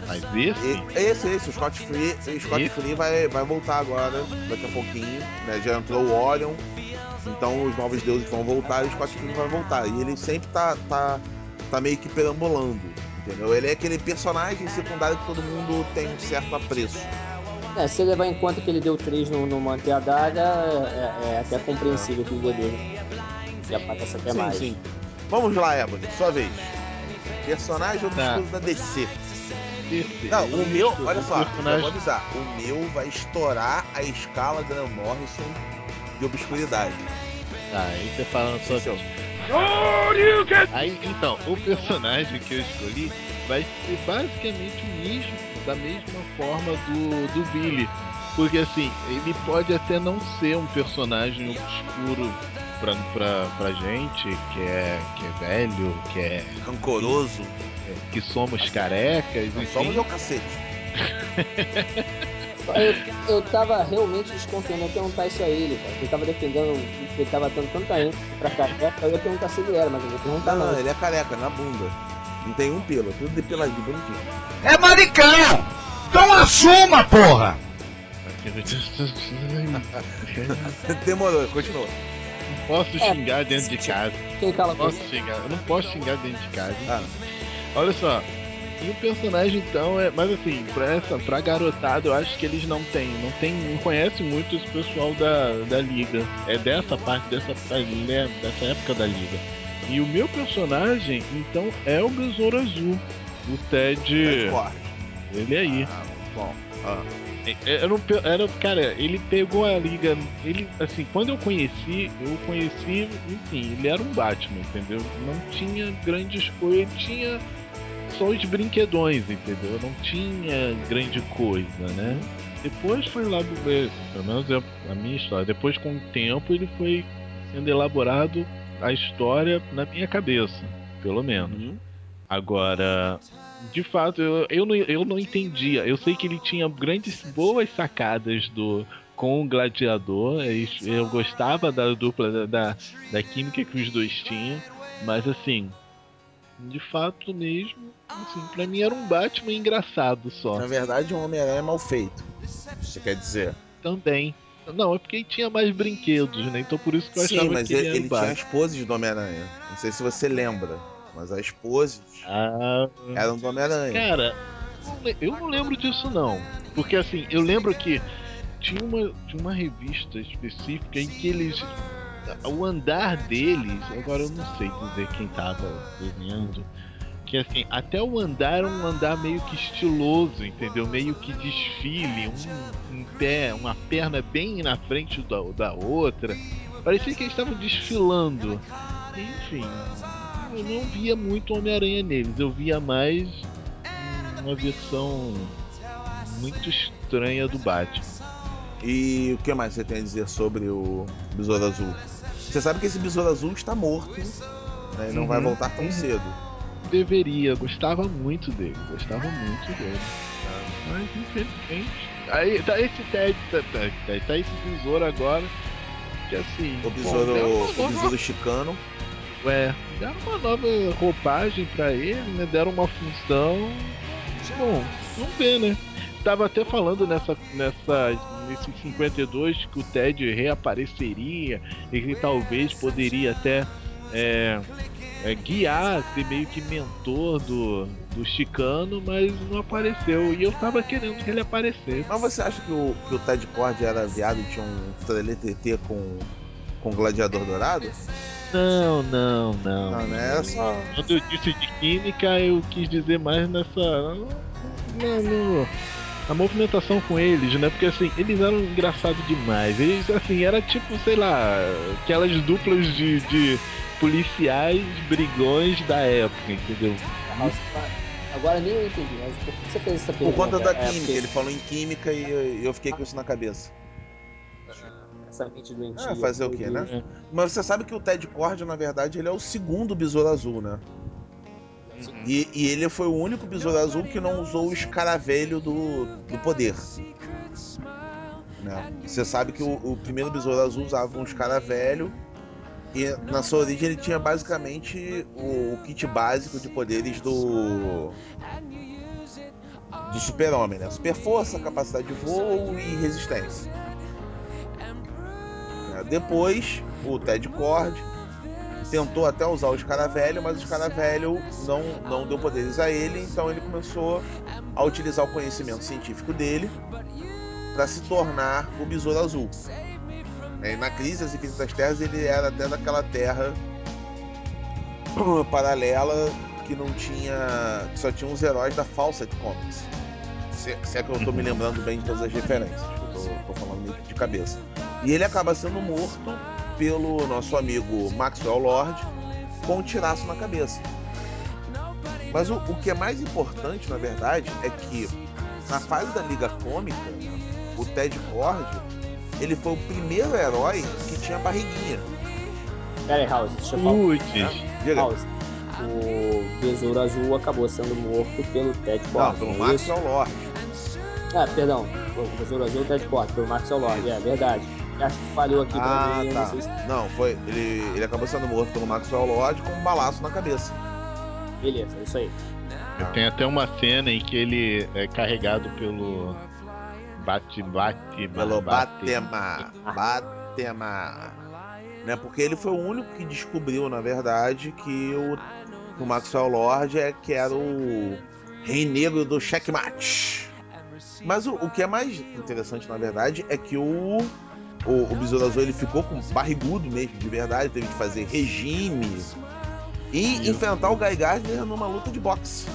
Mas esse? E, esse, esse, o Scott Free, o Scott Esse? Free vai, vai voltar agora, daqui a pouquinho, né? Já entrou o Orion, então os novos deuses vão voltar e o Scott Free vai voltar. E ele sempre tá, tá, tá meio que perambulando, entendeu? Ele é aquele personagem secundário que todo mundo tem um certo apreço. É, se levar em conta que ele deu 3 no, no Manter a Daga, é, é até compreensível que ele dê dois. E aparece até sim, mais. sim. Vamos lá, Ebony, sua vez. Personagem Tá. obscuro da DC. Esse. Não, o meu, olha só, personagem- vou avisar, o meu vai estourar a escala Graham Morrison de obscuridade. Tá, aí você falando o- Aí, então, o personagem que eu escolhi vai ser basicamente o mesmo, da mesma forma do, do Billy. Porque assim, ele pode até não ser um personagem obscuro pra, pra, pra gente, que é, que é velho, que é. rancoroso. Que somos carecas, Não enfim. somos é o cacete. Eu, eu tava realmente desconfiando, eu ia perguntar isso a ele, cara. Ele tava defendendo, ele tava dando tanta ênfase pra careca, eu ia perguntar se ele era, mas eu vou perguntar Não, não. não, ele é careca, na bunda. Não tem um pelo, tudo depiladinho, bonitinho. É maricão! Então assuma, porra! Demorou, continua. Posso É, xingar dentro de casa. Quem cala Posso xingar. Eu não posso xingar dentro de casa. Ah, Olha só. E o personagem então é. Mas assim, pra essa, pra garotada, eu acho que eles não têm. Não tem. Não conhecem muito esse pessoal da, da liga. É dessa parte, dessa, né, dessa época da liga. E o meu personagem, então, é o Besouro Azul. O Ted. Ted Kord. Ele aí. Ah, bom. Ah, É, Era um, era, cara, ele pegou a liga. Ele, assim, quando eu conheci, eu conheci, enfim, ele era um Batman, entendeu? Não tinha grandes coisas, tinha só os brinquedões, entendeu? Não tinha grande coisa, né? Depois foi lá, é, pelo menos é a minha história. Depois, com o tempo, ele foi sendo elaborado a história na minha cabeça, pelo menos. uhum. Agora, de fato, eu, eu, não, eu não entendia. Eu sei que ele tinha grandes, boas sacadas do com o Gladiador. Eu, eu gostava da dupla, da, da química que os dois tinham. Mas assim, de fato mesmo, assim, pra mim era um Batman engraçado só. Na verdade, um Homem-Aranha mal feito. Você quer dizer? Também. Não, é porque ele tinha mais brinquedos, né? Então por isso que eu Sim, achava mas que ele, ele, ele tinha as poses do Homem-Aranha. Não sei se você lembra, mas as poses Ah, eram do Homem-Aranha. Cara, eu não lembro disso não. Porque assim, eu lembro que tinha uma, tinha uma revista específica em que eles. O andar deles, agora eu não sei dizer quem tava desenhando. Que assim, até o andar era um andar meio que estiloso, entendeu? Meio que desfile, um, um pé, uma perna bem na frente da, da outra. Parecia que eles estavam desfilando. Enfim, eu não via muito Homem-Aranha neles, eu via mais uma versão muito estranha do Batman. E o que mais você tem a dizer sobre o Besouro Azul? Você sabe que esse Besouro Azul está morto, né? E não vai Uhum, voltar tão cedo. Deveria, gostava muito dele, gostava muito dele. Mas infelizmente. Aí tá esse Ted, tá, tá, tá, tá esse besouro agora. Que assim. O Besouro, uma o besouro chicano. É, deram uma nova roupagem pra ele, né? Deram uma função. Bom, vamos ver, né? Tava até falando nessa, nessa, nesse 52 que o Ted reapareceria e que talvez poderia até é, é, guiar, ser meio que mentor do, do Chicano, mas não apareceu. E eu tava querendo que ele aparecesse. Mas você acha que o, que o Ted Cord era viado e tinha um TT com, com Gladiador Dourado? Não, não, não. Não, né? É só. Quando eu disse de química, eu quis dizer mais nessa. No, no- a movimentação com eles, né? Porque assim, eles eram engraçados demais. Eles, assim, era tipo, sei lá, aquelas duplas de, de policiais brigões da época, entendeu? House, Agora nem eu entendi, mas por que você fez essa Por pergunta? conta da É, química, porque ele falou em química e eu fiquei com isso na cabeça. Essa mente doentia. Ah, fazer o quê, né? doideira. Mas você sabe que o Ted Cord, na verdade, ele é o segundo Besouro Azul, né? E, e ele foi o único Besouro Azul que não usou o escaravelho do, do poder. Né? Você sabe que o, o primeiro Besouro Azul usava um escaravelho e na sua origem ele tinha basicamente o, kit básico de poderes do do super-homem, né? Super força, capacidade de voo e resistência. Né? Depois, o Ted Cord tentou até usar o escaravelho, mas o escaravelho não, não deu poderes a ele, então ele começou a utilizar o conhecimento científico dele para se tornar o Besouro Azul. E na crise das Infinitas Terras ele era até daquela terra paralela que não tinha. que só tinha os heróis da Fawcett Comics. Se, se é que eu tô me lembrando bem de todas as referências, que eu tô, tô falando meio de cabeça. E ele acaba sendo morto pelo nosso amigo Maxwell Lord com um tiraço na cabeça. Mas o, o que é mais importante, na verdade, é que na fase da Liga Cômica, o Ted Cord ele foi o primeiro herói que tinha barriguinha. Pera aí, House, deixa eu falar. Putz. House, o Besouro Azul acabou sendo morto pelo Ted Não, Cord. pelo não é? Maxwell Lord. Ah, perdão. O Besouro Azul, o Ted Cord, pelo Maxwell Lord. É verdade. Acho que falhou aqui Ah, pra mim. eu tá. Não sei se... Não, foi. Ele, ele acabou sendo morto pelo Maxwell Lord com um balaço na cabeça. Beleza, é isso aí. tem até uma cena em que ele é carregado pelo. Bate, bate, Pelo bate. Batema. Batema. Né? Porque ele foi o único que descobriu, na verdade, que o, o Maxwell Lord é que era o rei negro do checkmate. Mas o, o que é mais interessante, na verdade, é que o, o, o Besouro Azul ele ficou com barrigudo mesmo, de verdade. Teve que fazer regime e enfrentar o Guy Gardner numa luta de boxe.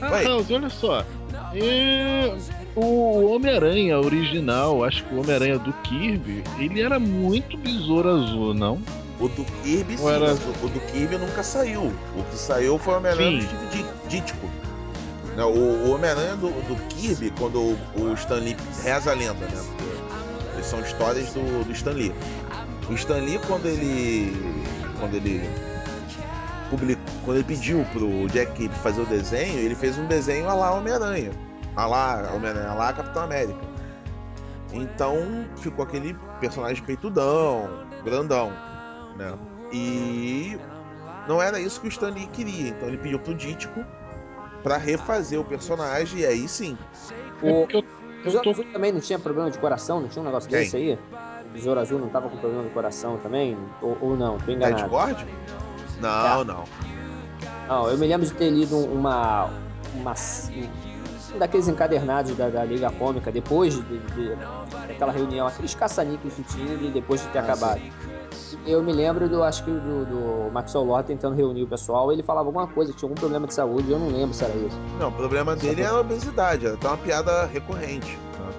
Ah. House, olha só. É, o Homem-Aranha original, acho que o Homem-Aranha do Kirby, ele era muito besouro azul, não? O do Kirby, sim, era- o, do Kirby nunca saiu. O que saiu foi o Homem-Aranha do. Steve Di- Ditko. O, o Homem-Aranha do, do Kirby, quando o, o Stan Lee reza a lenda, né? Porque são histórias do, do Stan Lee. O Stan Lee, quando ele. Quando ele publicou, quando ele pediu pro Jack Kirby fazer o desenho, ele fez um desenho a lá Homem-Aranha. A lá Homem-Aranha, a lá Capitão América. Então ficou aquele personagem peitudão, grandão, né? E não era isso que o Stan Lee queria. Então ele pediu pro Dítico para refazer o personagem e aí sim. É O eu, tô também não tinha problema de coração? Não tinha um negócio Quem? desse aí? O Besouro Azul não tava com problema de coração também? Ou, ou não? Tô enganado. Não, É. não. Não, eu me lembro de ter lido uma. uma um daqueles encadernados da, da Liga Cômica depois de, de- daquela reunião, aqueles caça-níqueis que tinha e depois de ter Ah, acabado. Eu me lembro do, acho que do, do Maxwell Lord tentando reunir o pessoal, ele falava alguma coisa, que tinha algum problema de saúde, eu não lembro se era isso. Não, o problema dele é a obesidade, até uma piada recorrente. né?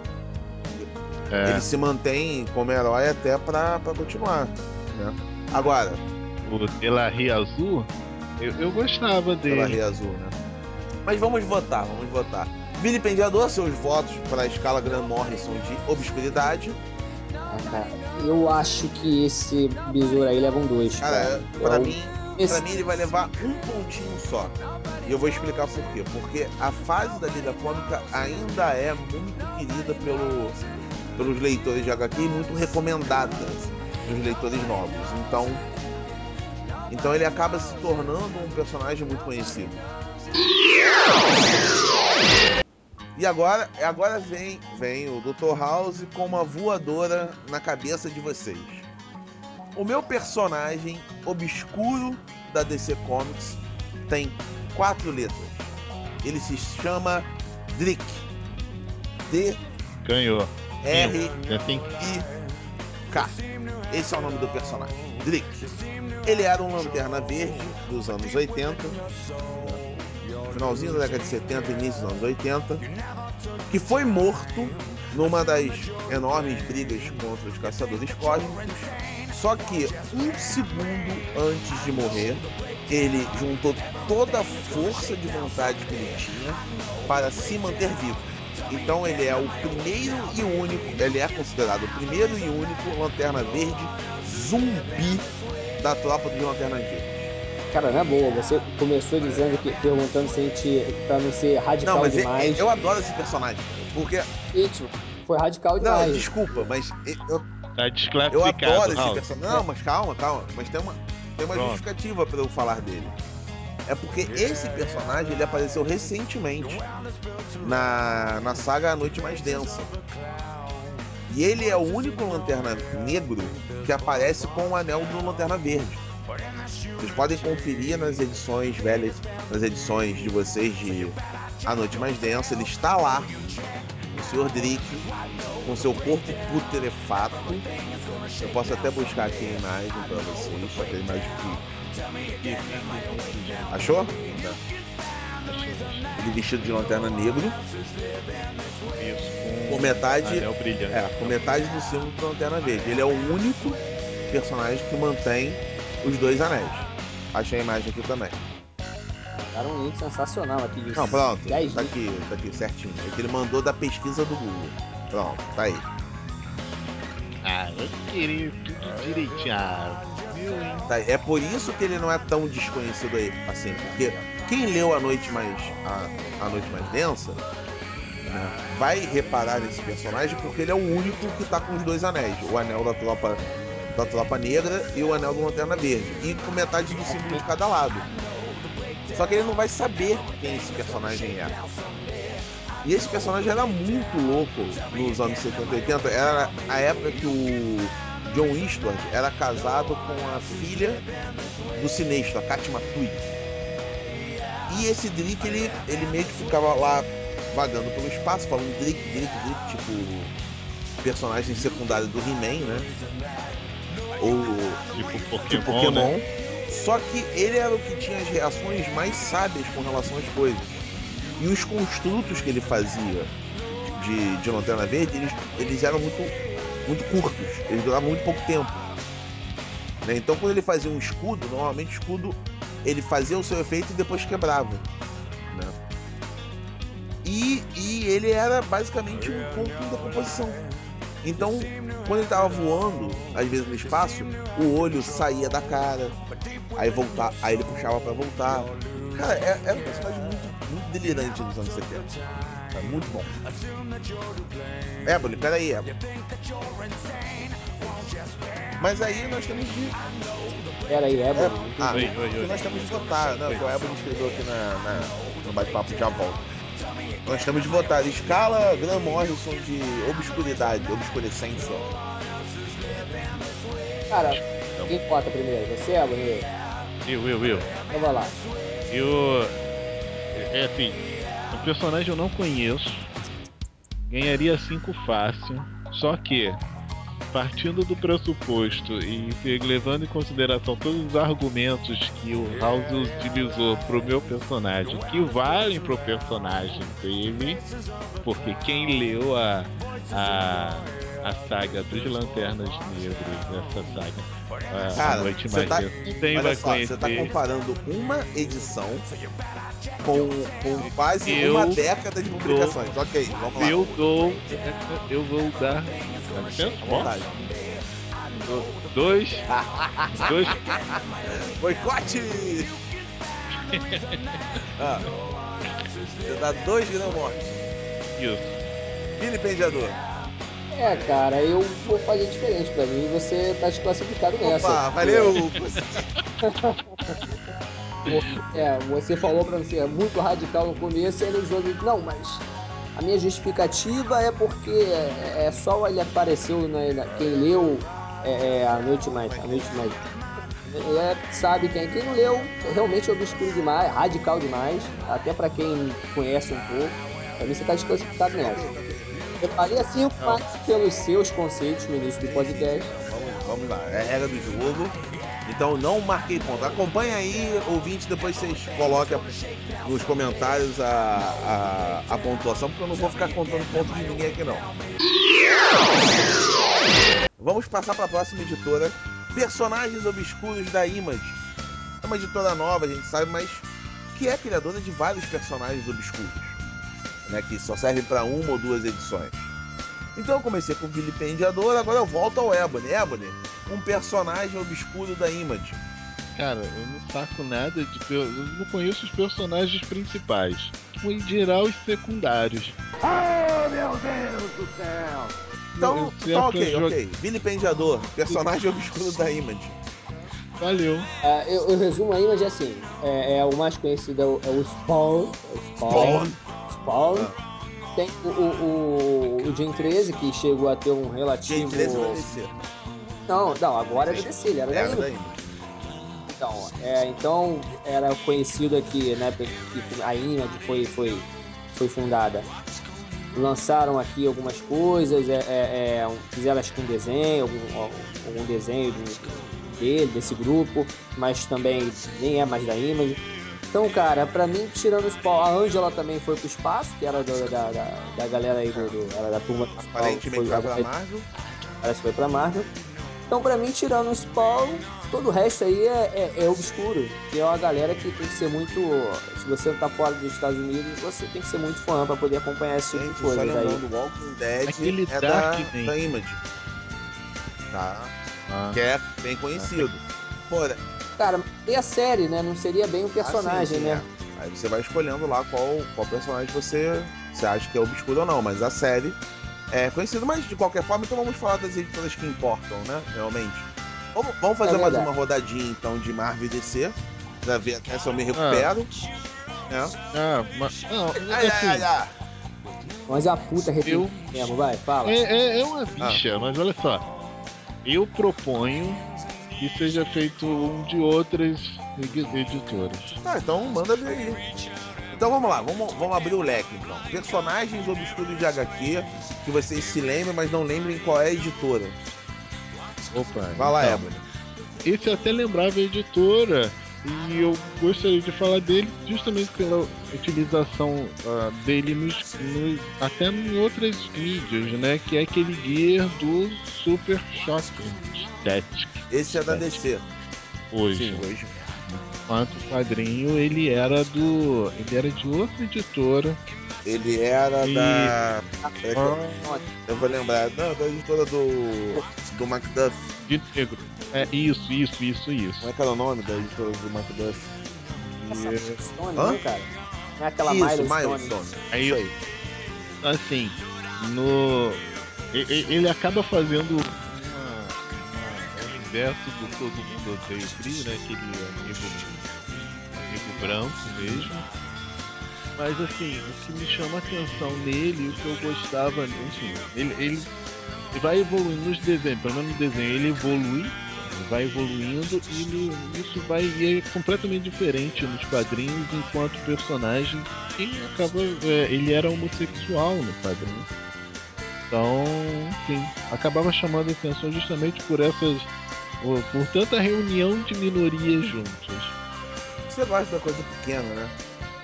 é, Ele se mantém como herói até pra, pra continuar. Né? Agora, o Delarry Azul, eu, eu gostava dele. Azul, né? Mas vamos votar, vamos votar. Vilipendiador, seus votos para a escala Grant Morrison de obscuridade. Ah, cara, eu acho que esse besouro aí leva um dois. Cara, pra Eu- mim, esse- pra mim ele vai levar um pontinho só. E eu vou explicar por quê. Porque a fase da Liga Cômica ainda é muito querida pelo, pelos leitores de HQ e muito recomendada dos leitores novos. Então, então ele acaba se tornando um personagem muito conhecido. E agora, agora vem, vem o Dr. House com uma voadora na cabeça de vocês. O meu personagem obscuro da DC Comics tem quatro letras. Ele se chama Drick. D Ganhou. R I K. Esse é o nome do personagem. Drick. Ele era um lanterna verde dos anos 80, né? Finalzinho da década de 70, início dos anos 80, que foi morto numa das enormes brigas contra os caçadores cósmicos. Só que um segundo antes de morrer, ele juntou toda a força de vontade que ele tinha para se manter vivo. Então ele é o primeiro e único, ele é considerado o primeiro e único Lanterna Verde zumbi da tropa dos Lanternas Verdes. Cara, na boa, você começou dizendo que perguntando se a gente. pra não ser radical Não, mas é- demais. eu adoro esse personagem, porque Isso, foi radical não, demais. desculpa, mas eu, Tá eu adoro esse personagem. Não, mas calma, calma, mas tem uma tem uma Pronto. justificativa para eu falar dele. É porque esse personagem ele apareceu recentemente na, na saga A Noite Mais Densa. E ele é o único lanterna negro que aparece com o anel do Lanterna Verde. Vocês podem conferir nas edições velhas, nas edições de vocês de A Noite Mais Densa, ele está lá, o Sr. Drick, com seu corpo putrefato. Eu posso até buscar aqui a imagem para vocês, para ter imagem que Achou? Ele vestido de lanterna negro, Isso, com metade, anel brilhante. é, com metade do símbolo da lanterna verde. Ele é o único personagem que mantém os dois anéis. Achei a imagem aqui também. Cara, um link sensacional aqui de Não, pronto. 10 Tá links. aqui, tá aqui certinho. É que ele mandou da pesquisa do Google. Pronto, tá aí. Ah, eu queria tudo direitinho. Ah, meu, hein? Tá aí. É por isso que ele não é tão desconhecido aí, assim, porque quem leu a noite mais a, a noite mais densa né, vai reparar nesse personagem porque ele é o único que tá com os dois anéis, o anel da tropa da tropa negra e o anel do lanterna verde, e com metade do símbolo de cada lado. Só que ele não vai saber quem esse personagem é. E esse personagem era muito louco nos anos 70 e 80. Era a época que o John Eastwood era casado com a filha do sinestro, a Kat Matui. E esse Drick, ele, ele meio que ficava lá vagando pelo espaço, falando Drick, Drick, Drick, tipo personagem secundário do He-Man, né? Ou Tipo Pokémon, de Pokémon. né? Só que ele era o que tinha as reações mais sábias com relação às coisas. E os construtos que ele fazia de, de Lanterna Verde, eles, eles eram muito, muito curtos. Eles duravam muito pouco tempo. Né? Então quando ele fazia um escudo, normalmente o escudo ele fazia o seu efeito e depois quebrava. Né? E, e ele era basicamente um ponto em decomposição. Então, quando ele tava voando, às vezes no espaço, o olho saía da cara, aí voltar, aí ele puxava pra voltar. Cara, é- era um personagem muito, muito delirante dos anos 70. É muito bom. Ebony, peraí, Ebony. Mas aí nós temos de. Pera aí, é, É, ah, Oi, oi, oi. nós temos de votar, né? O Ebony escreveu aqui na, na- no bate-papo já volta. Nós temos de votar escala Graham Morrison de obscuridade, obscurecência. Cara, quem vota primeiro? Você, Bruno? Eu, eu, eu. Então vai lá. Eu. É assim, o personagem eu não conheço. Ganharia 5 fácil. Só que, partindo do pressuposto e levando em consideração todos os argumentos que o House utilizou pro meu personagem, que valem pro personagem dele, porque quem leu a, a, a saga dos Lanternas Negras, essa saga, a, a Cara, Noite você tá- Mais Bem Olha só, você tá conhecer. comparando uma edição com, com quase Eu uma década de publicações. Ok, vamos lá. Eu dou. Eu vou dar. Dá licença? Vontade. Dois. Dois. Boicote! ah, você dá dois Graham Morrison. Isso. Vilipendiador. É, cara, eu vou fazer diferente pra mim. Você tá desclassificado nessa. Opa, valeu! É, você falou pra você, é muito radical no começo, e ele usou de, não, mas a minha justificativa é porque é, é só ele apareceu, na, na- quem leu é, é, A Noite Mais, A Noite Mais, é, sabe quem, quem não leu, realmente é obscuro demais, radical demais, até pra quem conhece um pouco, pra mim você tá desclassificado nessa. Eu falei assim mais pelos seus conceitos no início do podcast, Vamos, vamos lá, é regra do jogo. Então não marquei ponto. Acompanha aí, ouvinte, depois vocês coloquem nos comentários a, a, a pontuação, porque eu não vou ficar contando ponto de ninguém aqui não. Vamos passar para a próxima editora. Personagens Obscuros da Image. É uma editora nova, a gente sabe, mas que é criadora de vários personagens obscuros. Né, que só serve para uma ou duas edições. Então eu comecei com o Vilipendiador, agora eu volto ao Ebony. Ebony, um personagem obscuro da Image. Cara, eu não saco nada de. Eu não conheço os personagens principais. Em geral, os secundários. Então, Eu- se é então pra ok, ok. Vilipendiador, personagem obscuro da Image. Valeu. É, eu, eu resumo a imagem assim: é, é o mais conhecido é o, é o Spawn. É o Spawn. Spawn. Tem o, o, o, o Gen 13, que chegou a ter um relativo. Gen 13 da DC. Não, não, agora é da DC, ele era da Era da Image. Então, é, então era conhecido aqui, né, que a Image foi, foi, foi fundada. Lançaram aqui algumas coisas, é, é, é, fizeram acho que um desenho, algum, algum desenho do- dele, desse grupo, mas também nem é mais da Image. Então, cara, pra mim, tirando os pau, a Angela também foi pro espaço, que era do- da, da, da galera aí, do, do- era da turma Aparentemente foi- vai pra Marvel. parece que foi pra Marvel. Então, pra mim, tirando o Spawn, todo o resto aí é, é, é obscuro. Que é uma galera que tem que ser muito. Se você não tá fora dos Estados Unidos, você tem que ser muito fã pra poder acompanhar esse tipo Gente, de só coisa. Daí. lembrando, Walking Dead Aquele é da, Darkman. da Image. Tá? Ah, Que é bem conhecido. Porra, Cara, e a série, né? Não seria bem o personagem, assim, né? é. Aí você vai escolhendo lá qual, qual personagem você, você acha que é obscuro ou não, mas a série é conhecida, mas de qualquer forma, então vamos falar das editoras que importam, né? Realmente. Vamos, vamos fazer É mais uma rodadinha então de Marvel e DC, pra ver até se eu me recupero. né? ah, mas. Não, Ai, assim, ai, ai. Mas é a puta Eu- mesmo, vai, fala. É, é, é uma bicha, mas olha só. Eu proponho que seja feito um de outras edi- editoras. Ah, então manda ver aí. Então vamos lá, vamos, vamos abrir o leque então. Personagens obscuros de HQ que vocês se lembrem, mas não lembrem qual é a editora. Opa, Vai lá, então, Ebony. Esse eu até lembrava a editora e eu gostaria de falar dele justamente pela utilização ah, dele nos, nos- até em outras mídias, né? Que é aquele gear do Super Shock Static Esse é da DC. hoje. Sim, hoje. Enquanto o quadrinho ele era do. ele era de outra editora. Ele era E- da. eu- vou lembrar. Não, da editora do. Do Macduff. De negro. É isso, isso, isso, isso. Como é que era o nome da editora do Macduff? essa Stone, Hã? não, cara? Não é aquela Isso, Milestone. Milestone. Aí- Isso aí. assim, no. Ele acaba fazendo uma. uma o inverso do Todo Mundo Odeia o Chris, né? Aquele amigo, amigo branco mesmo. Mas assim, o que me chama a atenção nele, o que eu gostava, enfim, ele, ele, ele vai evoluindo nos desenhos, pelo menos no desenho ele evolui, ele vai evoluindo e no- isso vai e é completamente diferente nos quadrinhos enquanto personagem e acaba é, ele era homossexual no quadrinho. Então, enfim, acabava chamando a atenção justamente por essas por, por tanta reunião de minorias juntas. Você gosta da coisa pequena, né?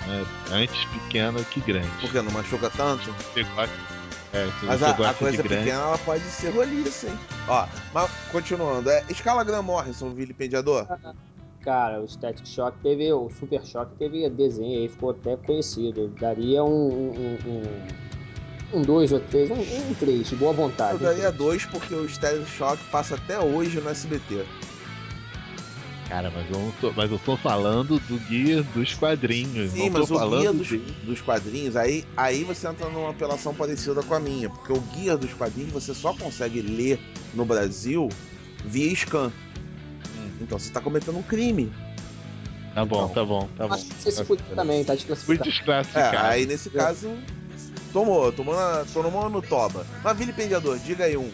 né? Antes pequena que grande. Porque não machuca tanto. Você gosta, é, se Mas você a, a coisa pequena ela pode ser roliça, hein? Ó, mas continuando. É, escala Graham Morrison, vilipendiador? Cara, o Static Shock teve, o Super Shock teve desenho aí, ficou até conhecido. Daria um. um, um, um dois ou três, um, um três, de boa vontade. Eu um daria dois porque o Stereo Shock passa até hoje no SBT. Cara, mas eu, tô, mas eu tô falando do guia dos quadrinhos. Sim, não mas tô o falando guia dos, de- dos quadrinhos, aí, aí você entra numa apelação parecida com a minha. Porque o guia dos quadrinhos você só consegue ler no Brasil via scan. Então você tá cometendo um crime. Tá bom, Então. tá bom, tá bom. Acho que você se fudiu também, tá Fui desclassificado. É, desclassificado. aí nesse caso. Tomou, tomou na, tomou no toba. Mas vilipendiador, diga aí um.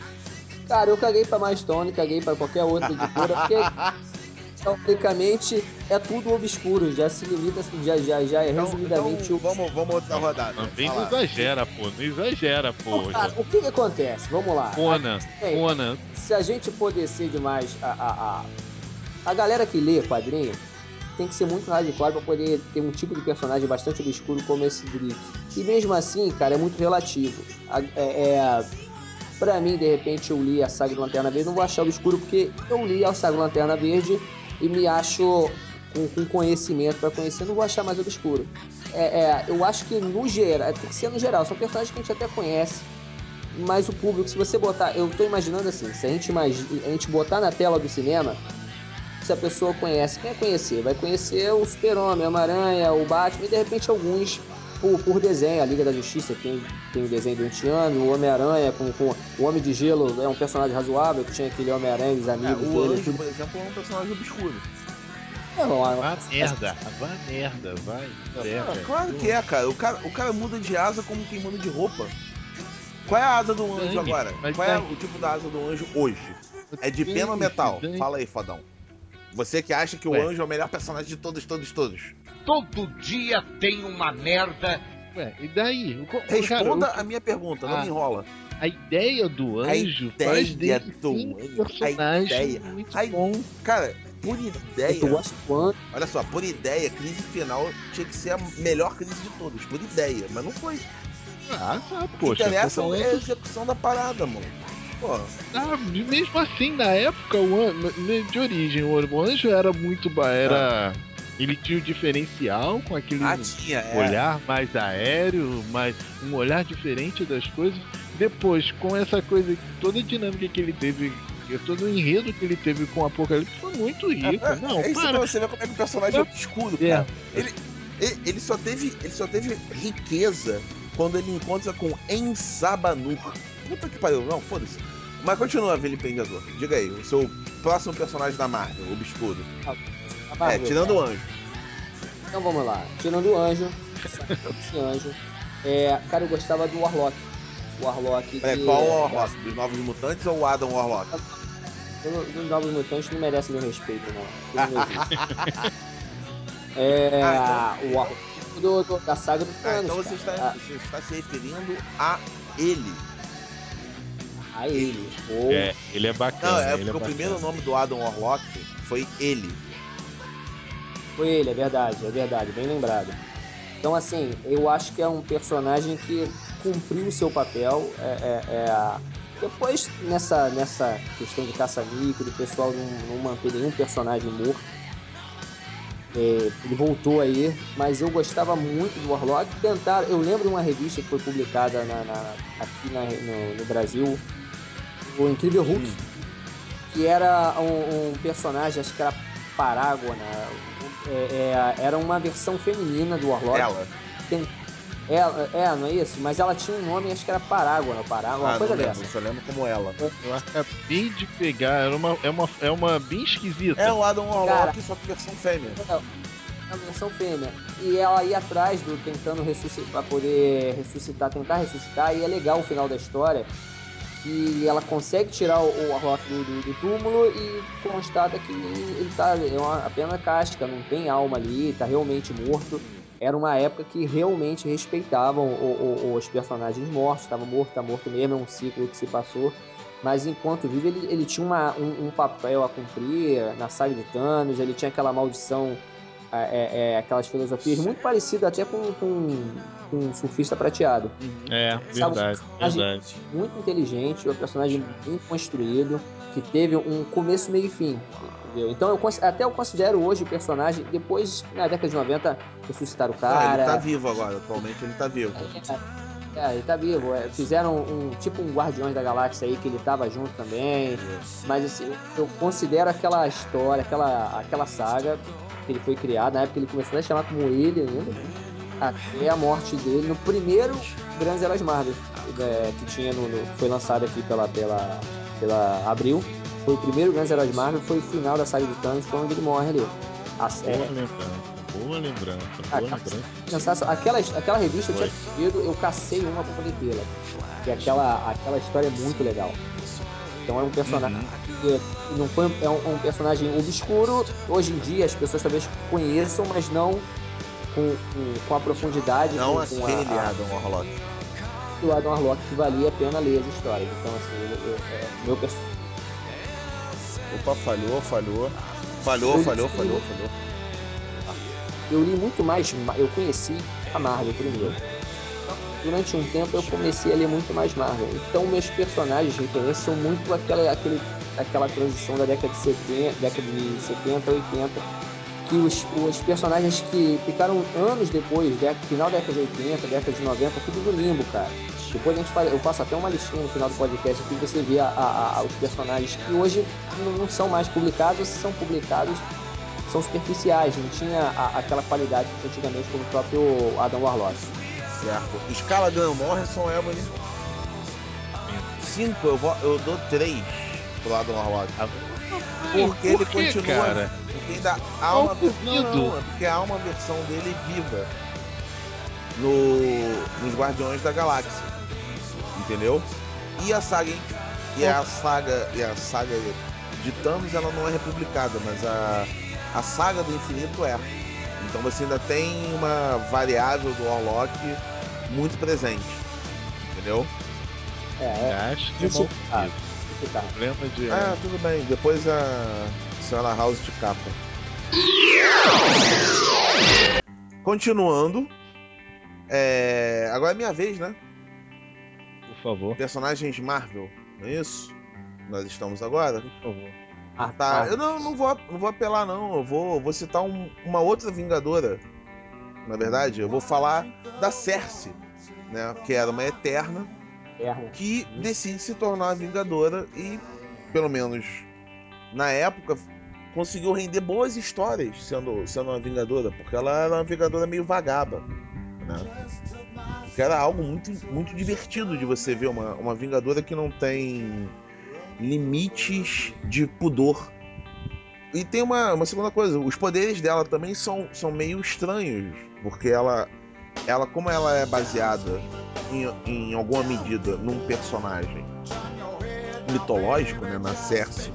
Cara, eu caguei pra Milestone, caguei pra qualquer outra editora, porque teoricamente é tudo obscuro, já se limita, já, já, já é Então, resumidamente então o. vamos, vamos outra rodada. Também não exagera, pô. Não exagera, pô. Cara, o que, que acontece? Vamos lá. Conan, Bem, Conan. se a gente for descer demais a, a, a, a galera que lê quadrinho tem que ser muito hardcore pra poder ter um tipo de personagem bastante obscuro como esse Drick. E mesmo assim, cara, é muito relativo. É, é, pra mim, de repente, eu li a saga do Lanterna Verde, não vou achar obscuro porque eu li a saga do Lanterna Verde e me acho com, com conhecimento pra conhecer, não vou achar mais obscuro. É, é, eu acho que no geral, tem que ser no geral, são personagens que a gente até conhece, mas o público, se você botar, eu tô imaginando assim, se a gente, imagi- a gente botar na tela do cinema, se a pessoa conhece, quem é conhecer? Vai conhecer o Super-Homem, a Homem-Aranha, o Batman e de repente alguns por, por desenho, a Liga da Justiça tem, tem o desenho do Antiano, o Homem-Aranha com, com o Homem de Gelo é um personagem razoável, que tinha aquele Homem-Aranha e os É, amigos o dele. Anjo, por exemplo, é um personagem obscuro. Não, a- Vá merda, vá merda, vai. Ah, merda. claro que é, cara. O, cara. o cara muda de asa como quem muda de roupa. Qual é a asa do anjo agora? Qual é o tipo da asa do anjo hoje? É de pena ou metal? Fala aí, fodão. Você que acha que o Ué. anjo é o melhor personagem de todos, todos, todos. Todo dia tem uma merda. Ué, e daí? O Responda cara, o- a minha pergunta, não Ah, me enrola. a ideia do A anjo ideia faz dele do sim, anjo, a personagem ideia. muito A- bom. Cara, por eu ideia, gosto do Anjo, olha só, por ideia, crise final tinha que ser a melhor crise de todas, por ideia, mas não foi. Ah, tá, O que poxa. interessa é a execução da parada, mano. Pô, Ah, mesmo assim, na época, o an... de origem, o anjo era muito. Era. Ele tinha o diferencial com aquele ah, tinha, é. olhar mais aéreo, mais um olhar diferente das coisas. Depois, com essa coisa, toda a dinâmica que ele teve, todo o enredo que ele teve com o Apocalipse foi muito rico. É, Não, é isso para. você ver como é que o personagem é obscuro, É. cara. Ele, ele, ele só teve, ele só teve riqueza quando ele encontra com Ensabanur. Puta que pariu, não, foda-se. Mas continua, vilipendiador. Diga aí, o seu próximo personagem da Marvel, obscuro. a É, Marvel, tirando o anjo. Então vamos lá. Tirando o anjo, esse anjo. É, cara, eu gostava do Warlock. O Warlock. É, que qual é- o Warlock? Dos Novos Mutantes ou o Adam Warlock? do- Dos Novos Mutantes não merece meu respeito, não. É. Ah, o Warlock do, do- da saga do Ah, Thanos. então você está, você está se referindo a ele. A, ele. Ou É, ele é bacana. Não, é ele porque o bacana. primeiro nome do Adam Warlock foi ele. Foi ele, é verdade, é verdade, bem lembrado. Então, assim, eu acho que é um personagem que cumpriu o seu papel. É, é- é- Depois, nessa, nessa questão de caça-níquel, do pessoal não, não manter nenhum personagem morto. É, ele voltou aí, mas eu gostava muito do Warlock. Tentaram, eu lembro de uma revista que foi publicada na, na- aqui na- no, no Brasil, o Incrível Hulk, que era um, um personagem, acho que era Parágona, é, é, era uma versão feminina do Warlock. Ela. Tem- ela- é, não é isso? Mas ela tinha um nome, acho que era Parágona, Parágona, uma Ah, coisa não lembro, dessa. só lembro como ela. Eu acabei de pegar, era uma, é, uma, é uma bem esquisita. É o Adam Warlock, Cara. só que versão fêmea. a versão fêmea. E ela ia atrás do tentando ressuscitar para poder ressuscitar, tentar ressuscitar, e é legal o final da história. Que ela consegue tirar o, o do, do- do túmulo e constata que ele tá é uma, apenas casca, não tem alma ali, tá realmente morto. Era uma época que realmente respeitavam o- o- os personagens mortos, estava morto, tá morto mesmo, é um ciclo que se passou. Mas enquanto vivo, ele, ele tinha uma- um, um papel a cumprir na saga de Thanos, ele tinha aquela maldição é, é, é, aquelas filosofias muito parecidas até com, com, com um surfista prateado. É, Sabe, verdade, a verdade. Muito inteligente, um personagem bem construído, que teve um começo, meio e fim. Entendeu? Então eu até eu considero hoje o personagem, depois, na década de 90, ressuscitaram o Ah, cara. ele tá vivo agora, atualmente ele tá vivo. É, ele tá vivo. É, fizeram um tipo um Guardiões da Galáxia aí que ele tava junto também. Mas assim, eu considero aquela história, aquela, aquela saga que ele foi criado, na época ele começou a chamar como ele ainda, até a morte dele no primeiro Grandes Heróis Marvel é, que tinha no, no- foi lançado aqui pela, pela, pela Abril. Foi o primeiro Grandes Heróis Marvel, foi o final da saga de Thanos, foi onde ele morre ali. Boa é, lembrança, boa lembrança, Ah, boa lembrança. sensacional. Aquela, aquela revista eu tinha perdido, eu cacei uma pra poder tê-la. Que aquela, aquela história é muito legal. Então é um personagem que não foi, é um, um personagem obscuro. Hoje em dia as pessoas talvez conheçam, mas não com, com, com a profundidade Não com, com aquele a, a, Adam Warlock. do Adam Warlock que valia a pena ler as histórias. Então assim, eu, eu, é, meu personagem. Opa, falhou, falhou. Falhou, Eu- falhou, falhou, falhou. eu li muito mais, eu conheci a Marvel primeiro. Durante um tempo eu comecei a ler muito mais Marvel. Então meus personagens são muito aquela, aquele, aquela transição da década de 70, década de 70, 80, que os, os personagens que ficaram anos depois, final da década de 80, década de 90, tudo no limbo, cara. Depois a gente faz, eu faço até uma listinha no final do podcast aqui, você vê a, a- a- os personagens que hoje não, não são mais publicados, ou se são publicados, são superficiais, não tinha a- aquela qualidade que antigamente como o próprio Adam Warlock. Certo. Escala Graham Morrison, Ebony. Cinco, eu, vou, eu dou três pro Adam Warlock. Porque ele Por quê, continua. cara? Porque ainda há uma. Qual o Não, não, é porque há uma versão dele viva no, nos Guardiões da Galáxia. Entendeu? E a saga. E a saga. E a saga de Thanos ela não é republicada, mas a, a saga do infinito é. Então você ainda tem uma variável do Warlock muito presente. Entendeu? É, é. Acho que é Isso- ah, isso tá. Problema de. Ah, tudo bem. Depois a senhora House de capa. Continuando. É... Agora é minha vez, né? Por favor, Personagens Marvel, não é isso? Nós estamos agora? por favor. Ah, Tá, ah, eu não, não, vou, não vou apelar, não. Eu vou, vou citar um- uma outra Vingadora. Na verdade, eu vou falar da Cersei, né? Que era uma Eterna que decide se tornar uma Vingadora e, pelo menos na época, conseguiu render boas histórias sendo, sendo uma Vingadora, porque ela era uma Vingadora meio vagaba, né? Que era algo muito, muito divertido de você ver uma, uma Vingadora que não tem limites de pudor. E tem uma, uma segunda coisa, os poderes dela também são, são meio estranhos, porque ela, ela como ela é baseada em, em alguma medida num personagem mitológico, né, na Cersei,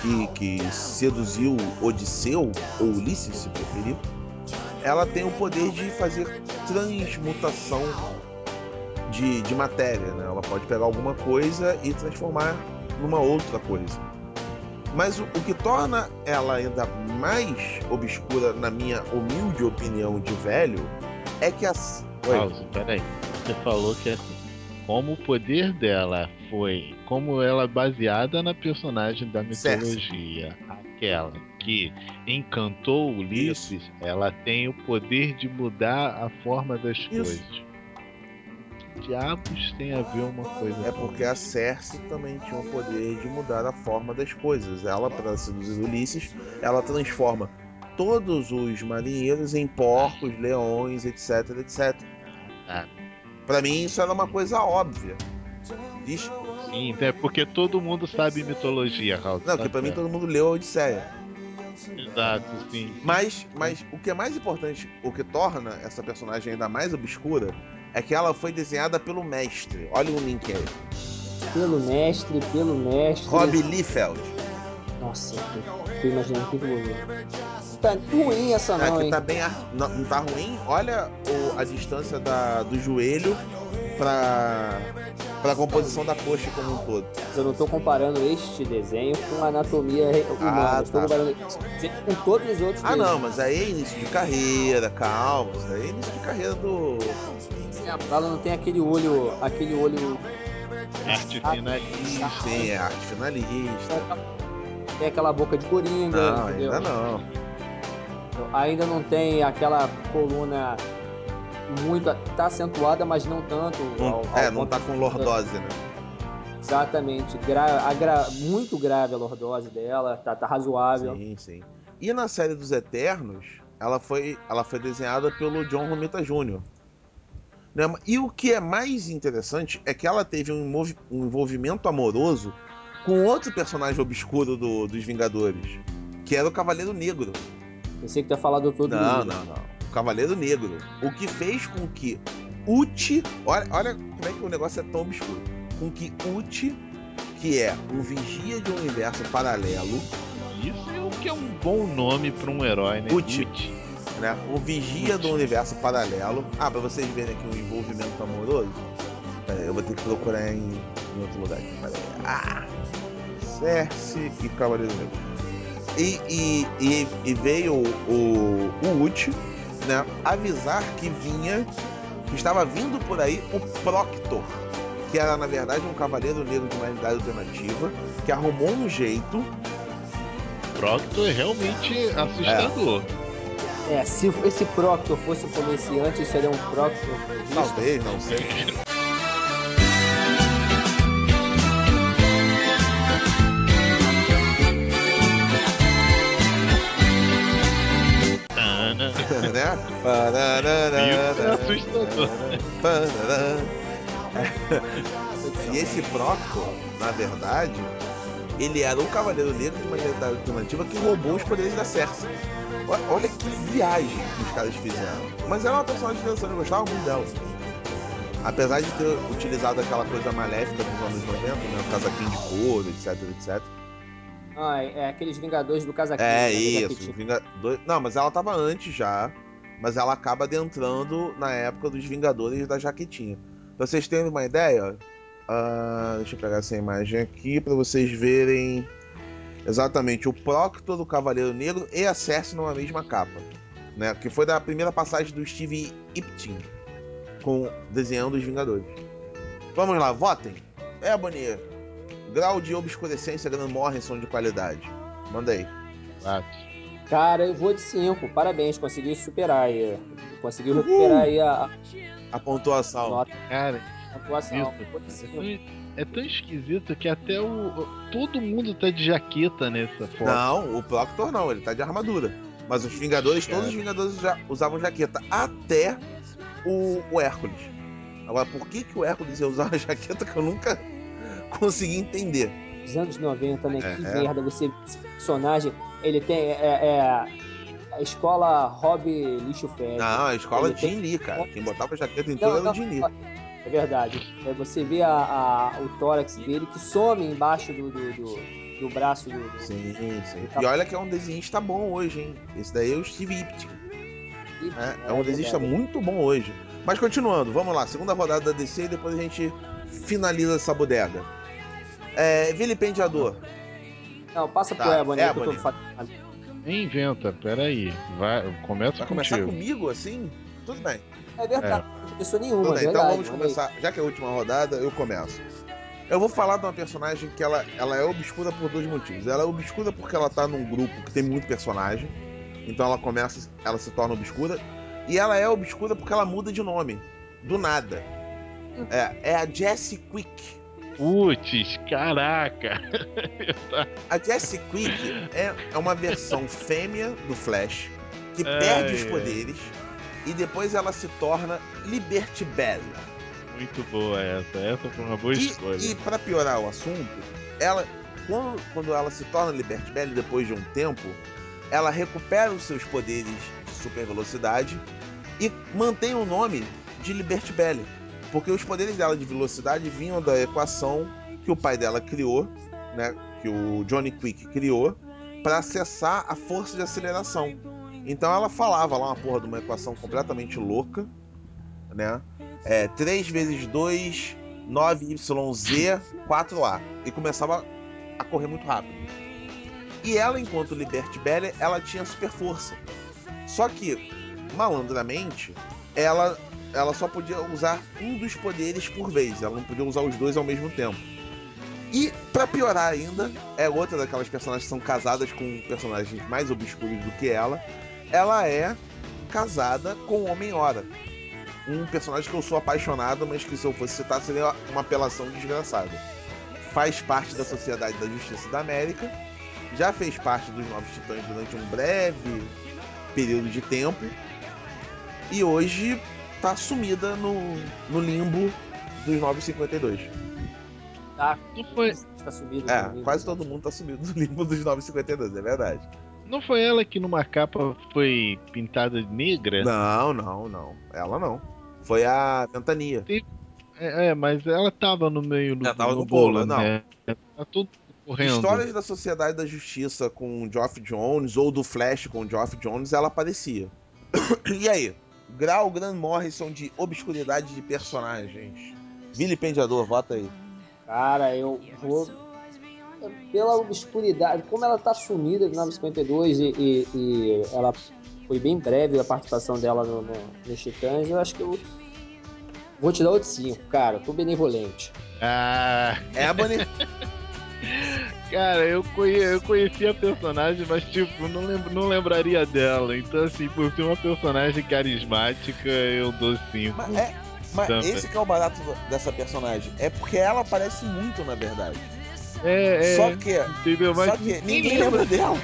que, que seduziu Odisseu, ou Ulisses, se preferir, ela tem o poder de fazer transmutação de, de matéria, né? Ela pode pegar alguma coisa e transformar numa outra coisa. Mas o, o que torna ela ainda mais obscura, na minha humilde opinião de velho, é que as. Oi. House, peraí. Você falou que assim, como o poder dela foi. Como ela é baseada na personagem da mitologia, aquela que encantou Ulisses, ela tem o poder de mudar a forma das coisas. Diabos tem a ver uma coisa É porque a Cersei também tinha o poder de mudar a forma das coisas. Ela, para seduzir Ulisses, ela transforma todos os marinheiros em porcos, leões, etc, etc. Ah. Pra mim isso era uma coisa óbvia. Diz... Sim, é porque todo mundo sabe mitologia, Raul. Não, que pra mim todo mundo leu a Odisseia. Exato, sim. Mas, mas o que é mais importante, o que torna essa personagem ainda mais obscura, é que ela foi desenhada pelo mestre. Olha o link aí. Pelo mestre, pelo mestre. Rob Liefeld. Nossa, tô- imaginando que que ver. Tá ruim essa não, Aqui hein? tá bem. ar- Não, não tá ruim? Olha o- a distância da, do joelho pra, pra composição da coxa como um todo. Eu não tô comparando este desenho com a anatomia re- humana. Ah, tá. comparando com todos os outros Ah, desenhos. não, mas aí é início de carreira, calma. Aí é início de carreira do. Ela não tem aquele olho. aquele olho. Arte finalista. É arte finalista. Tem aquela boca de coringa. Não, entendeu? ainda não. Ainda não tem aquela coluna muito. tá acentuada, mas não tanto. Não- ao- é, ao não ponto tá com lordose, né? Exatamente. Gra- a gra- muito grave a lordose dela, tá, tá razoável. Sim, sim. E na série dos Eternos, ela foi, ela foi desenhada pelo John Romita Jr. Né? E o que é mais interessante é que ela teve um, envolvi- um envolvimento amoroso com outro personagem obscuro do- dos Vingadores, que era o Cavaleiro Negro. Pensei que tu ia falar do todo Não, mundo. não, não. O Cavaleiro Negro. O que fez com que Uchi. Olha, olha como é que o negócio é tão obscuro. Com que Uchi, que é um vigia de um universo paralelo, Isso é o que é um bom nome pra um herói, né? Uchi. Né? Um vigia do universo paralelo. Ah, pra vocês verem aqui um envolvimento amoroso. Pera aí, eu vou ter que procurar em, em outro lugar aqui. Pera aí. Ah! Cersei e Cavaleiro Negro. E, e, e, e veio o, o Uchi, né? Avisar que vinha. Que estava vindo por aí o Proctor. Que era, na verdade, um cavaleiro negro de uma realidade alternativa. Que arrumou um jeito. Proctor é realmente assustador. É, se esse Proctor fosse um comerciante, isso seria um Proctor. Talvez, não sei. Né? Isso é assustador. E esse Proctor, na verdade, ele era um cavaleiro negro de uma realidade alternativa que roubou os poderes da Cersei. Olha que viagem que os caras fizeram. Mas era uma personagem interessante, eu gostava muito dela. Apesar de ter utilizado aquela coisa maléfica dos anos 90, né? O casaquinho de couro, etc, etc. Ah, é, é aqueles Vingadores do casaquinho. É né, do isso. Não, mas ela tava antes já. Mas ela acaba adentrando na época dos Vingadores da Jaquetinha. Pra vocês terem uma ideia, ah, deixa eu pegar essa imagem aqui pra vocês verem exatamente o Proctor do Cavaleiro Negro e a Cersei numa mesma capa. Né? Que foi da primeira passagem do Steve Ipting com desenhando os Vingadores. Vamos lá, votem. É, Bonnie. Grau de obscurecência Grant Morrison de qualidade. Manda aí. Exato. Cara, eu vou de 5. Parabéns, conseguiu superar aí. Conseguiu recuperar aí a, A pontuação. nota, Cara, atuação. Isso. De é tão, é tão esquisito que até o. Todo mundo tá de jaqueta nessa foto. Não, o Proctor não, ele tá de armadura. Mas os Vingadores, todos os Vingadores já usavam jaqueta, até o, o Hércules. Agora, por que, que o Hércules ia usar uma jaqueta que eu nunca consegui entender? Dos anos 90, né? É, que é. merda. Você, esse personagem, ele tem. É, é a escola Rob Lixo Fed. Não, a escola Ele tem- Lee, cara. Quem botava jaqueta em Não, tudo era o Jim Lee. É verdade. É, você vê a, a- o tórax dele que some embaixo do, do, do, do braço do. do- Sim, sim. E olha que é um desenhista bom hoje, hein? Esse daí é o Steve Ipting. É, é um desenhista verdade. muito bom hoje. Mas continuando, vamos lá. Segunda rodada da DC e depois a gente finaliza essa bodega. É, vilipendiador. Não, passa Tá, pro Ebony, é, que eu tô Ebony. Nem inventa, peraí. Vai, começa Vai começar contigo. comigo assim? Tudo bem. É verdade, não começou nenhuma, Tudo é bem. verdade. Então vamos aí. começar. Já que é a última rodada, eu começo. Eu vou falar de uma personagem que ela, ela é obscura por dois motivos. Ela é obscura porque ela tá num grupo que tem muito personagem. Então ela começa, ela se torna obscura. E ela é obscura porque ela muda de nome. Do nada. É, é a Jessie Quick. Putz, caraca. A Jessie Quick é, é uma versão fêmea do Flash que Ai, perde os ai. poderes e depois ela se torna Liberty Bell. Muito boa essa. Essa foi uma boa E, escolha. e para piorar o assunto, ela quando, quando ela se torna Liberty Bell depois de um tempo, ela recupera os seus poderes de super velocidade e mantém o nome de Liberty Bell, porque os poderes dela de velocidade vinham da equação que o pai dela criou, né, que o Johnny Quick criou para acessar a força de aceleração. Então ela falava lá uma porra de uma equação completamente louca, né? É 3 vezes 2, 9YZ, 4A. E começava a correr muito rápido. E ela, enquanto Liberty Bell, ela tinha super força. Só que, malandramente, ela, ela só podia usar um dos poderes por vez. Ela não podia usar os dois ao mesmo tempo. E, pra piorar ainda, é outra daquelas personagens que são casadas com personagens mais obscuros do que ela. Ela é casada com o Homem-Hora. Um personagem que eu sou apaixonado, mas que se eu fosse citar seria uma apelação desgraçada. Faz parte da Sociedade da Justiça da América, já fez parte dos Novos Titãs durante um breve período de tempo e hoje tá sumida no, no limbo dos 952. Tá, Não foi, tá subido. É, comigo, quase todo mundo tá sumido no limbo dos 952, é verdade. Não foi ela que numa capa foi pintada de negra? Não, não, não. Ela não. Foi a Ventania. É, é, mas ela tava no meio do Ela tava no no bolo, bolo, não. né? Tá tudo correndo. Histórias da Sociedade da Justiça com o Geoff Jones ou do Flash com o Geoff Jones, ela aparecia. e aí? Grau Grant Morrison de obscuridade de personagens. Vilipendiador, vota aí. Cara, eu vou. Pela obscuridade, como ela tá sumida de 952 e, e, e ela foi bem breve a participação dela no, no, nos Titãs, eu acho que eu vou te dar outro 5, cara. Eu tô benevolente. Ah, Ebony. cara, eu, conhe, eu conheci a personagem, mas tipo, não, lembro, não lembraria dela. Então, assim, por ser uma personagem carismática, eu dou 5. mas é, mas esse que é o barato dessa personagem. É porque ela aparece muito, na verdade. É, é. Só que, Entendeu? Mas só que ninguém lembra dela.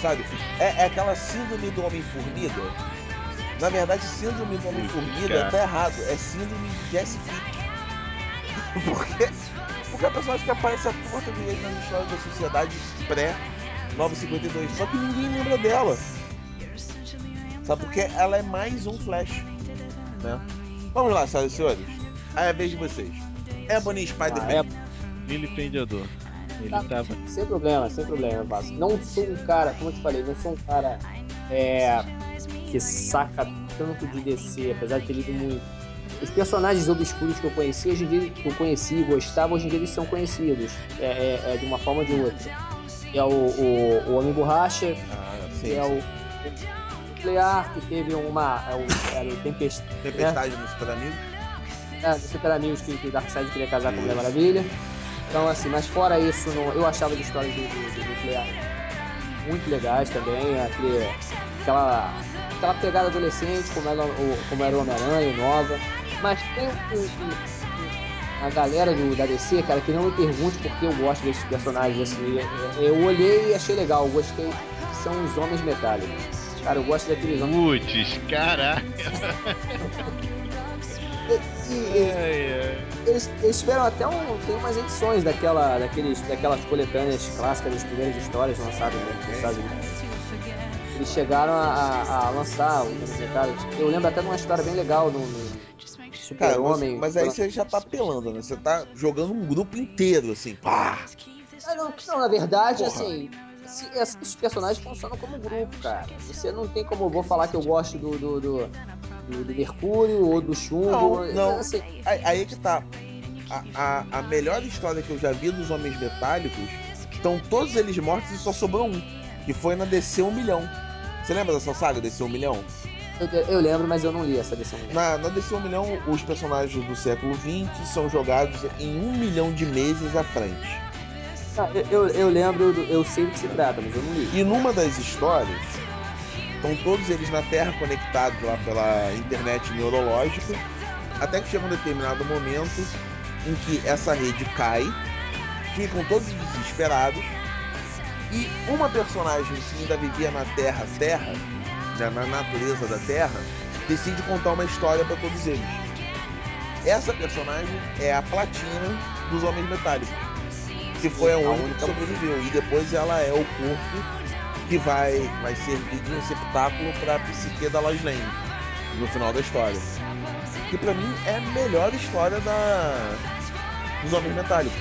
Sabe? É, é aquela síndrome do Homem-Formiga. Na verdade, síndrome do Homem-Formiga tá errado. É síndrome de Jesse Quick. Porque, porque a personagem que aparece a torta direito nas histórias da sociedade pré-952. Só que ninguém lembra dela. Sabe? Porque ela é mais um Flash. Né? Vamos lá, senhoras e senhores. Aí é a vez de vocês. Ebony Spider-Man. Ah, é, Vilipendiador. Ele Tá. tava. sem problema, sem problema, faço. Não sou um cara, como eu te falei, não sou um cara é, que saca tanto de DC, apesar de ter lido muito. Os personagens obscuros que eu conheci, hoje em dia, que eu conheci e gostava, hoje em dia eles são conhecidos. É, é- é de uma forma ou de outra. É o, o, o Homem Borracha, Ah, que sim. é o, o Nuclear, que teve uma. É o, era o Tempest, Tempestade no Super Amigo. É, do Super Amigos que, que o Darkseid queria casar com a Mulher Maravilha. Então, assim, mas fora isso, não- eu achava as histórias do, do, do Nuclear muito legais também. Aquele, aquela, aquela pegada adolescente, como era o, como era o Homem-Aranha, nova. Mas tem a galera do, da DC, cara, que não me pergunte porque eu gosto desses personagens. Assim, eu olhei e achei legal, gostei. São os Homens Metálicos. Cara, eu gosto daqueles homens. Putz, caraca. E- e-. Eles, eles tiveram até um. Tem umas edições daquela, daqueles, daquelas coletâneas clássicas das primeiras histórias lançadas né, nos Estados Unidos. Eles chegaram a, a- a lançar os Homens Metálicos. Eu lembro até de uma história bem legal no, no Cara, mas, Super-Homem. mas aí você já tá apelando, né? Você tá jogando um grupo inteiro, assim. Pá! Ah, não, não, na verdade, Porra. assim, se- esses personagens funcionam como grupo, cara. Você não tem como eu vou falar que eu gosto do, do, do, do- do Mercúrio ou do Chumbo. Não, não. Assim, Aí, aí que tá. A, a, a melhor história que eu já vi dos Homens Metálicos estão todos eles mortos e só sobrou um. Que foi na DC 1 milhão. Você lembra dessa saga DC 1 milhão? Eu, eu lembro, mas eu não li essa edição. Na, na DC 1 milhão, os personagens do século XX são jogados em um milhão de meses à frente. Eu, eu, lembro, eu sei do que se trata, mas eu não li. E numa das histórias, estão todos eles na Terra conectados lá pela internet neurológica, até que chega um determinado momento em que essa rede cai, ficam todos desesperados, e uma personagem que ainda vivia na Terra Terra, né, na natureza da Terra, decide contar uma história para todos eles. Essa personagem é a Platina dos Homens Metálicos, que foi a única que sobreviveu, e depois ela é o corpo que vai, vai servir de receptáculo para a psique da Lois Lane no final da história. Que pra mim é a melhor história da dos Homens Metálicos.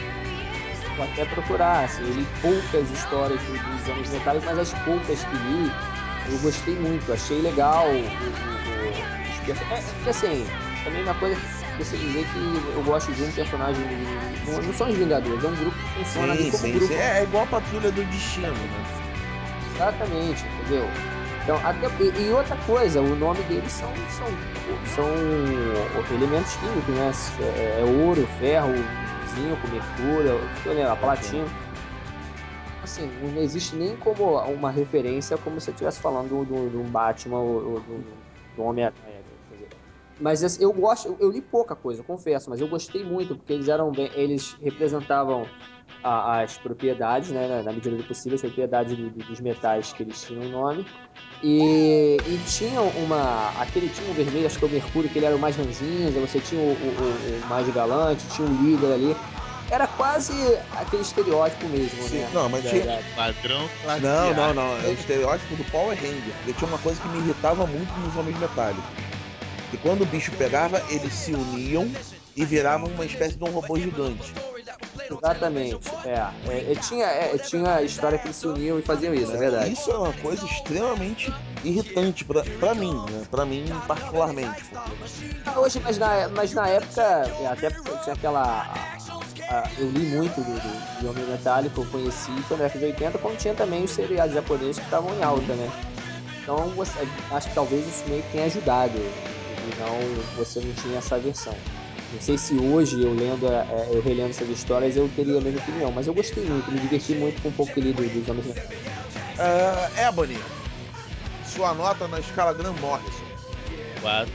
Vou até procurar, assim, eu li poucas histórias do- dos Homens Metálicos, mas as poucas que li, eu gostei muito, achei legal o, o, o- é, é assim, também uma coisa você dizer que eu gosto de um personagem, não, não são os Vingadores, é um grupo que funciona Sim, como sim, grupo. sim. É, é igual a Patrulha do Destino, né? Exatamente, entendeu? Então, até, e, e outra coisa, o nome deles são, são, são elementos químicos, né? É, é ouro, ferro, zinco, mercúrio, eu a platina. Assim, não existe nem como uma referência como se você estivesse falando do, do, do Batman ou, do, do Homem-Aranha. Mas eu gosto, eu, eu li pouca coisa, confesso, mas eu gostei muito, porque eles eram bem, eles representavam a- as propriedades, né, na, na medida do possível, as propriedades do- do- dos metais que eles tinham o nome. E, e tinham uma. Aquele tinha um vermelho, acho que é o Mercúrio, que ele era o mais ranzinza, você tinha o, o- o- o mais galante, tinha um líder ali. Era quase aquele estereótipo mesmo, Sim, né? não, mas da- tinha- classe Não, não, não. É o estereótipo do Power Ranger. Porque tinha uma coisa que me irritava muito nos Homens Metálicos. Que quando o bicho pegava, eles se uniam e viravam uma espécie de um robô gigante. Exatamente, é. é, é, tinha, é, tinha a história que eles se uniam e faziam isso, é verdade. Isso é uma coisa extremamente irritante pra, pra mim, né? Pra mim particularmente. porque- Ah, Hoje, mas na, mas na época, é, até porque tinha aquela. a- a- eu li muito do, do, do Homem Metálico, eu conheci foi na década de 80, como tinha também os seriados japoneses que estavam em alta, né? Então, você- acho que talvez isso meio que tenha ajudado, e não, você não tinha essa versão. Não sei se hoje, eu lendo, é, eu relendo essas histórias, eu teria a mesma opinião, mas eu gostei muito, me diverti muito com um pouco que li do- dos Homens Metálicos. É, Ebony, sua nota na escala Graham Morrison. 4.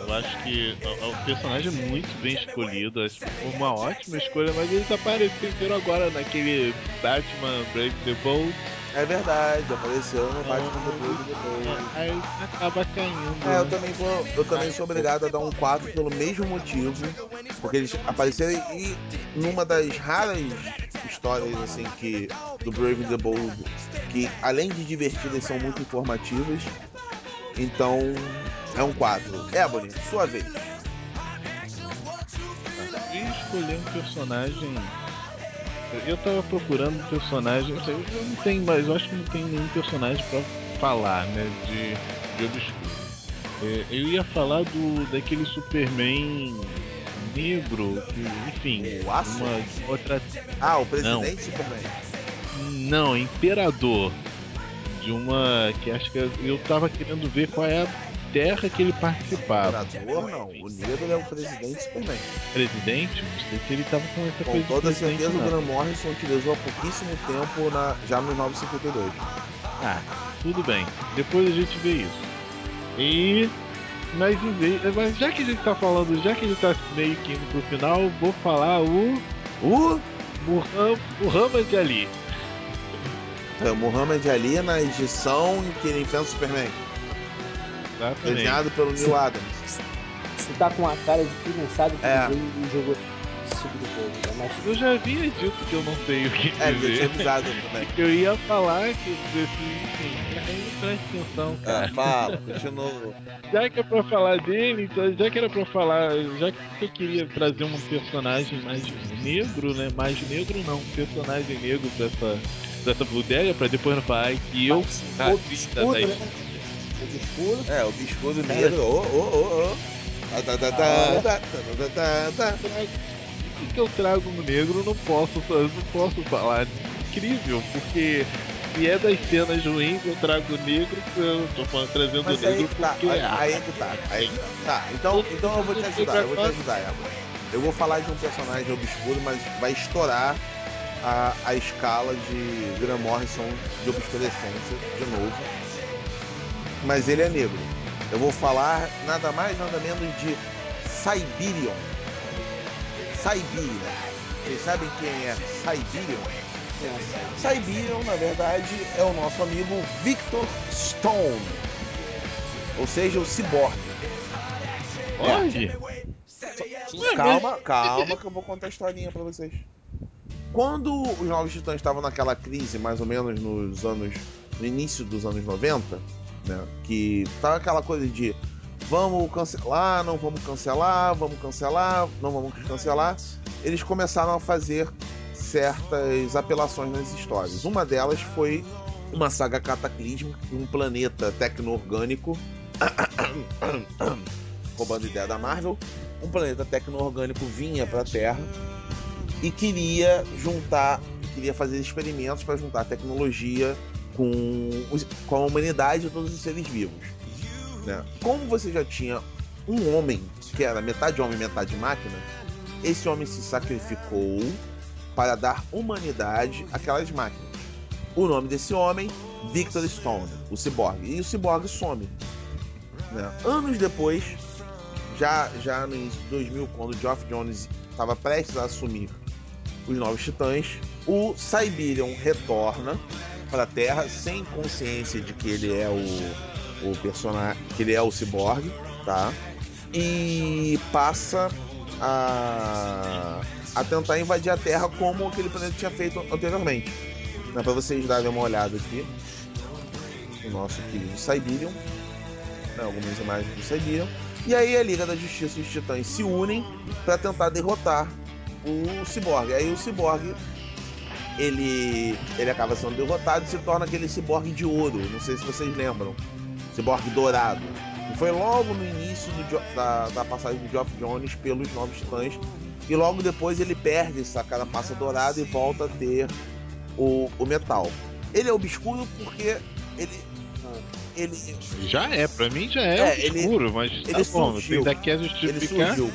Eu acho que o, o personagem é muito bem escolhido, acho que foi uma ótima escolha, mas eles apareceram agora naquele Batman Brave the Bold, É verdade, apareceu no Batman The Brave the Bold. aí acaba caindo. É, eu né? também, vou, eu também sou obrigado a dar um 4 pelo mesmo motivo. Porque eles apareceram e numa das raras histórias assim que do Brave the Bold, que além de divertidas são muito informativas. Então é um 4. Ebony, sua vez. Escolher um personagem. Eu tava procurando personagem. Eu não tenho mais, eu acho que não tem nenhum personagem pra falar, né? De, de obscuro. É, Eu ia falar do daquele Superman negro, que, enfim, O Aço? uma outra. Ah, o presidente Superman. Não, Imperador. De uma. que acho que eu tava querendo ver qual é a terra que ele participava. Imperador, não. O negro é o presidente Superman. Presidente? Não se ele tava com essa Com coisa de toda certeza, o não. Graham Morrison utilizou há pouquíssimo tempo na, já no 952. Ah, tudo bem. Depois a gente vê isso. E. Mas. Mas já que a gente tá falando, já que a gente tá meio que indo pro final, vou falar o. O Muhammad, Muhammad Ali. é, o Muhammad Ali na edição em que ele enfrenta o Superman. Exatamente. Desenhado pelo Neil Adams. Você tá com a cara de que não sabe o que É. e jogou esse tipo né? Mas Eu já havia dito que eu não sei o que É, dizer. avisado também. Eu ia falar que desse, enfim, aí presta atenção, É, cara. fala, continua. Já que é pra falar dele, então já que era pra falar, já que eu queria trazer um personagem mais negro, né? Mais negro não, um personagem negro pra essa, pra essa bodega, pra depois não falar ai, que eu Obscuro, da Obscuro. É, o biscoito negro. Ô, ô, ô, ô. O que eu trago no negro não posso, eu não posso falar. Incrível, porque se é das cenas ruins, eu trago o negro, eu tô falando, trazendo o Mas negro que tá, porque. aí, ah, aí que tá, aí que tá. Tá, então, então eu vou te ajudar, eu vou te ajudar. Eu vou falar de um personagem obscuro, mas vai estourar a, a escala de Graham Morrison de obscurecência, de novo. Mas ele é negro. Eu vou falar nada mais, nada menos de Siberion. Siberion. Vocês sabem quem é Siberion? Siberion, na verdade, é o nosso amigo Victor Stone. Ou seja, o ciborgue. Olha! Calma, calma que eu vou contar a historinha pra vocês. Quando os Novos Titãs estavam naquela crise, mais ou menos nos anos. no início dos anos 90, né? Que tava aquela coisa de vamos cancelar, não vamos cancelar, vamos cancelar, não vamos cancelar. Eles começaram a fazer certas apelações nas histórias. Uma delas foi uma saga cataclísmica, um planeta tecno-orgânico, roubando ideia da Marvel, um planeta tecno-orgânico vinha para a Terra e queria juntar, queria fazer experimentos para juntar tecnologia com, com a humanidade e todos os seres vivos. né? Como você já tinha um homem que era metade homem, metade máquina, esse homem se sacrificou para dar humanidade àquelas máquinas. O nome desse homem, Victor Stone, o ciborgue. E o ciborgue some. né? Anos depois, já, já no início de 2000, quando Geoff Jones estava prestes a assumir os Novos Titãs, o Siberion retorna para a Terra sem consciência de que ele é o, o personagem, que ele é o ciborgue, tá? E passa a, a tentar invadir a Terra como aquele planeta tinha feito anteriormente. Né, para vocês darem uma olhada aqui, o nosso querido Siberion, né, algumas imagens do Siberion. E aí a Liga da Justiça e os Titãs se unem para tentar derrotar o Cyborg. Aí o Cyborg ele, ele acaba sendo derrotado e se torna aquele Cyborg de ouro. Não sei se vocês lembram. Cyborg dourado. E foi logo no início do da, da passagem do Geoff Jones pelos Novos Titãs. E logo depois ele perde essa carapaça dourada e volta a ter o, o metal. Ele é obscuro porque ele. Ele, Já é, pra mim já é, É, ele- obscuro, mas tá ele bom, surgiu. ainda quer ele justificar. surgiu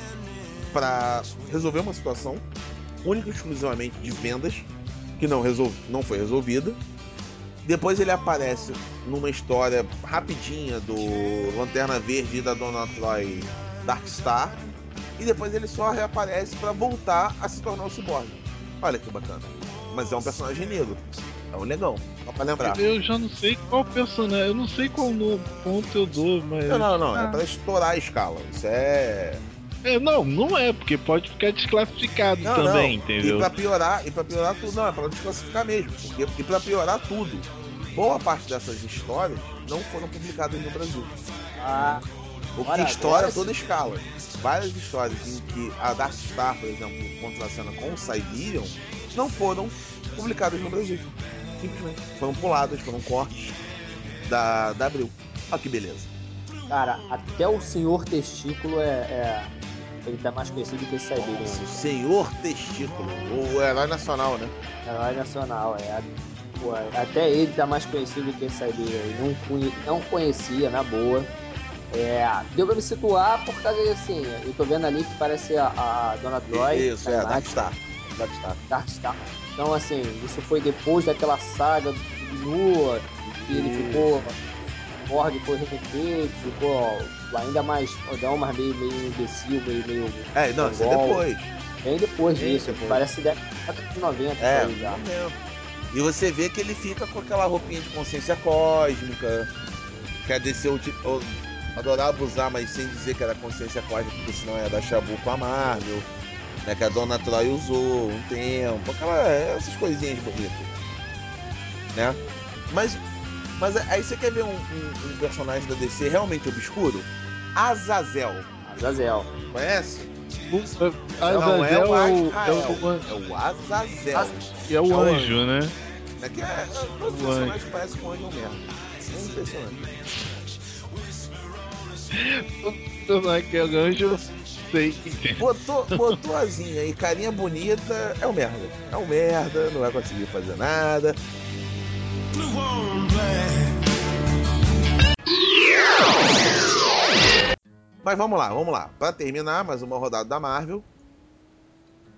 para resolver uma situação única e exclusivamente de vendas que não, resol... não foi resolvida. Depois ele aparece numa história rapidinha do Lanterna Verde e da Dona Troy Darkstar. E depois ele só reaparece para voltar a se tornar o Cyborg. Olha que bacana. Mas é um personagem negro. É um negão, só pra lembrar. Eu já não sei qual personagem, eu não sei qual ponto eu dou, mas. Não, não, não. É Ah. pra estourar a escala. Isso é. É, não, não é, porque pode ficar desclassificado Não, também, não. entendeu? E pra piorar, e para piorar tudo, não, é pra desclassificar mesmo. Porque, e pra piorar tudo, boa parte dessas histórias não foram publicadas no Brasil. Ah, O que agora toda escala. Várias histórias em que a Dark Star, por exemplo, contracena com o Siberian, não foram publicadas no Brasil. Simplesmente. Foram puladas, foram cortes da, da Abril. Olha que beleza. cara, até o Senhor Testículo é. é- Ele tá mais conhecido que esse Siberian. Senhor Testículo, o herói nacional, né? Herói nacional, é. Pô, até ele tá mais conhecido que esse Siberian. aí. Não, não conhecia, na boa. É, deu pra me situar por causa de, assim, eu tô vendo ali que parece a, a Dona Troy. Isso, na é, imagem. Dark Star. Dark Star. Darkstar. Então, assim, isso foi depois daquela saga Nua, que ele ficou. Borg foi refeito, ficou ainda mais. Odão, mas meio, meio imbecil, meio. meio É, não, isso é depois. Bem depois Bem disso, depois. parece década de 90. É, aí já. E você vê que ele fica com aquela roupinha de consciência cósmica, quer descer o ti- o- adorava usar, mas sem dizer que era consciência cósmica, porque senão ia dar chabu com a Marvel, né? Que a Dona Troy usou um tempo, aquela, essas coisinhas bonitas, né? Mas, mas aí você quer ver um, um- um personagem da DC realmente obscuro? Azazel. Azazel. Conhece? Azazel não é o é o Azazel. É que é o anjo, né? É que é, todo personagem parece com um anjo mesmo. É impressionante. Personagem anjo, sei. Botou, botou asinha e carinha bonita, é um merda. É um merda, não vai conseguir fazer nada. Mas vamos lá, vamos lá. Pra terminar, mais uma rodada da Marvel.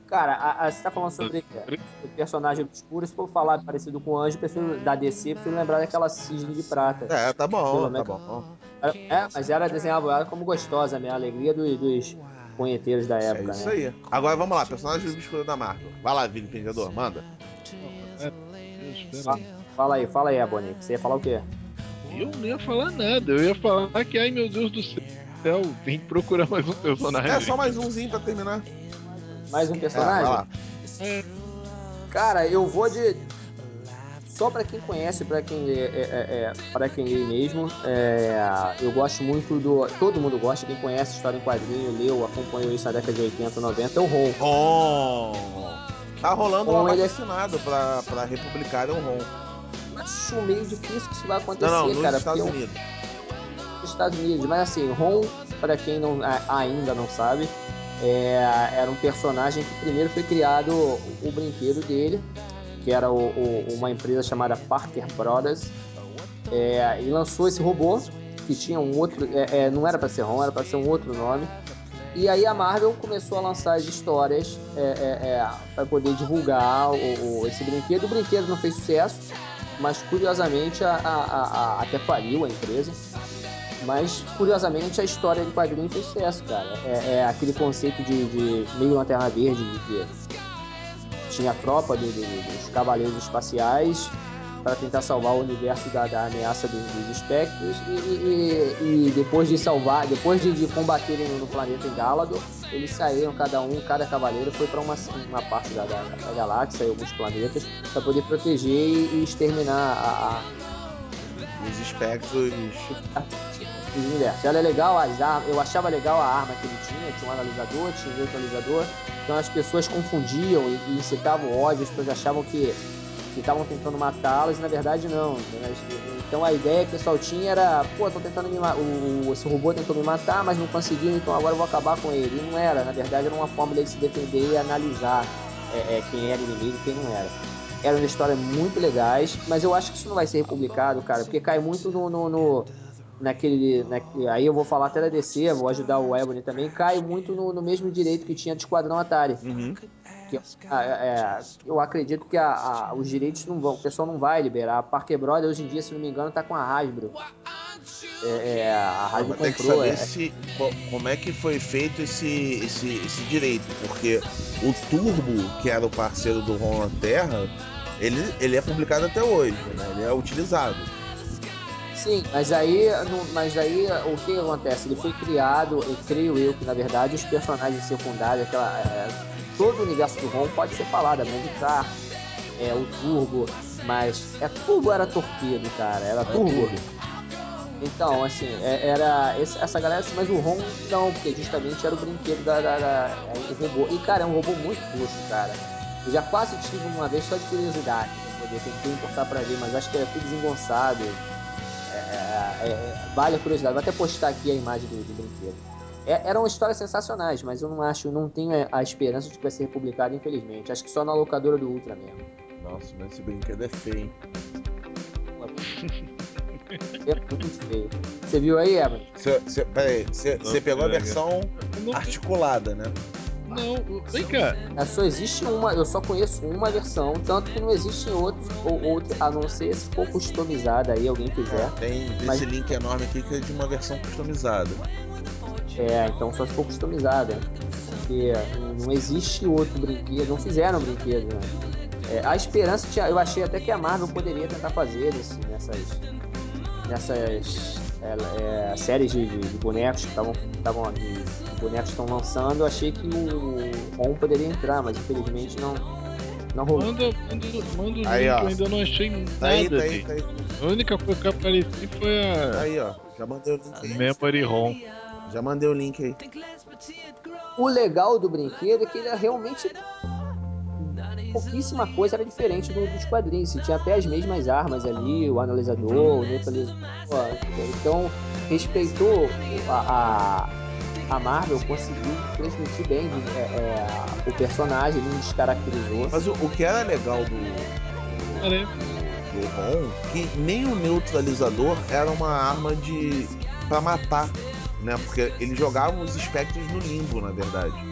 Cara, a, a, você tá falando sobre o personagem obscuro, se for falar parecido com o Anjo, prefiro, da DC, prefiro lembrar daquela cisne de prata. É, tá bom, tá bom. É, mas era desenhava ela como gostosa, né? A alegria dos, dos punheteiros da É época, isso né? aí. Agora vamos lá, personagem obscuro da Marvel. Vai lá, Vini Pendedor, manda. Deus, Fa- peraí. Fala aí, fala aí, Aboni. Você ia falar o quê? Eu não ia falar nada, eu ia falar que, ai meu Deus do céu, tem que procurar mais um personagem. É, só mais umzinho pra terminar. Mais um É, personagem? lá. Cara, eu vou de. Só pra quem conhece, pra quem é, é, é, para quem lê mesmo, é, eu gosto muito do. Todo mundo gosta, quem conhece história em quadrinho, leu, acompanhou isso na década de 80, 90, é o Ron. Ron. Tá rolando um Ron, ele é- pra, pra republicarem o Ron. Acho meio difícil que isso vai acontecer, Não, não, nos cara. Estados é nos Estados Unidos. Mas assim, Ron, para quem não, ainda não sabe, é, era um personagem que primeiro foi criado o, o brinquedo dele, que era o- o- uma empresa chamada Parker Brothers, é, e lançou esse robô que tinha um outro, é, é, não era para ser Ron, era para ser um outro nome. E aí a Marvel começou a lançar as histórias para poder divulgar o- esse brinquedo. O brinquedo não fez sucesso, mas curiosamente a- a- a- até faliu a empresa. Mas, curiosamente, a história de quadrinho fez sucesso, cara. É, é aquele conceito de, de meio Lanterna Verde, de que tinha a tropa do- do- dos Cavaleiros Espaciais para tentar salvar o universo da, da ameaça dos, dos espectros e, e- e- e depois de salvar, depois de, de combaterem no planeta em Galador, eles saíram, cada um, cada cavaleiro foi para uma, uma parte da, da, da galáxia e alguns planetas para poder proteger e, e exterminar a- a, Os espectros. Universo. Ela é legal, as armas, eu achava legal a arma que ele tinha, tinha um analisador, tinha um neutralizador, então as pessoas confundiam e, e incitavam ódio, as pessoas achavam que estavam tentando matá-las e na verdade não. Então a ideia que o pessoal tinha era, pô, tô tentando me o, esse robô tentou me matar, mas não conseguiu, então agora eu vou acabar com ele. E não era, na verdade era uma forma dele se defender e analisar é, é, quem era inimigo e quem não era. Eram histórias muito legais, mas eu acho que isso não vai ser republicado, cara, porque cai muito no, no- no- naquele, naquele- Aí eu vou falar até da DC, vou ajudar o Ebony também, cai muito no, no mesmo direito que tinha de Esquadrão Atari. Uhum. Que, ah, é, é, eu acredito que a- a- os direitos não vão, o pessoal não vai liberar. A Parker Brothers hoje em dia, se não me engano, tá com a Hasbro. É, é, a Não, Hasbro mas tem que comprou. saber é, se, co- como é que foi feito esse, esse, esse direito. Porque o Turbo, que era o parceiro do Ron Terra, ele, ele é publicado até hoje, né? Ele é utilizado. Sim, mas aí, mas aí o que acontece? Ele foi criado, eu creio eu que na verdade os personagens secundários, aquela, é, todo o universo do ROM pode ser falado, a Mandicar, é, o Turbo, mas é Turbo era torpedo, cara, era Turbo. Então, assim, é- era essa galera, assim, mas o ROM não, porque justamente era o brinquedo da, da- da- é, o robô. E, cara, é um robô muito roxo, cara. Eu já quase tive uma vez só de curiosidade, poder tentei importar pra ver, mas acho que era tudo desengonçado. É, é, vale a curiosidade, vou até postar aqui a imagem do, do brinquedo. É, eram histórias sensacionais, mas eu não acho, não tenho a- esperança de que vai ser republicado, infelizmente. Acho que só na locadora do Ultra mesmo. Nossa, mas esse brinquedo é feio. hein? É muito feio. Você viu aí, Evan? Você pegou a versão articulada, né? Não, vem cá. É, Só existe uma, eu só conheço uma versão, tanto que não existem outros, ou outro, a não ser se for customizada aí, alguém quiser. Tem Mas- esse link enorme aqui que é de uma versão customizada. É, então só se for customizada. Porque não existe outro brinquedo, não fizeram brinquedo, né? É, a esperança, tinha, eu achei até que a Marvel poderia tentar fazer nesse, nessas, nessas é, é, séries de, de- de bonecos que estavam bonecos estão lançando. Eu achei que o ROM poderia entrar, mas infelizmente não, não rolou. Manda, manda, manda o link, Aí, ó. eu ainda não achei nada Tá aí, tá aí, tá aí. A única coisa que apareceu foi a aí, ó. Já mandei o link aí. Memory ROM. Já mandei o link aí. O legal do brinquedo é que ele é realmente pouquíssima coisa era diferente do, dos quadrinhos. Você tinha até as mesmas armas ali, o analisador, o neutralizador. Então, respeitou a, a, a Marvel, conseguiu transmitir bem é, é, o personagem, não descaracterizou. Mas o, o que era legal do, Cara, do Ron, que nem o neutralizador era uma arma de. pra matar. né? Porque ele jogava os espectros no limbo, na verdade.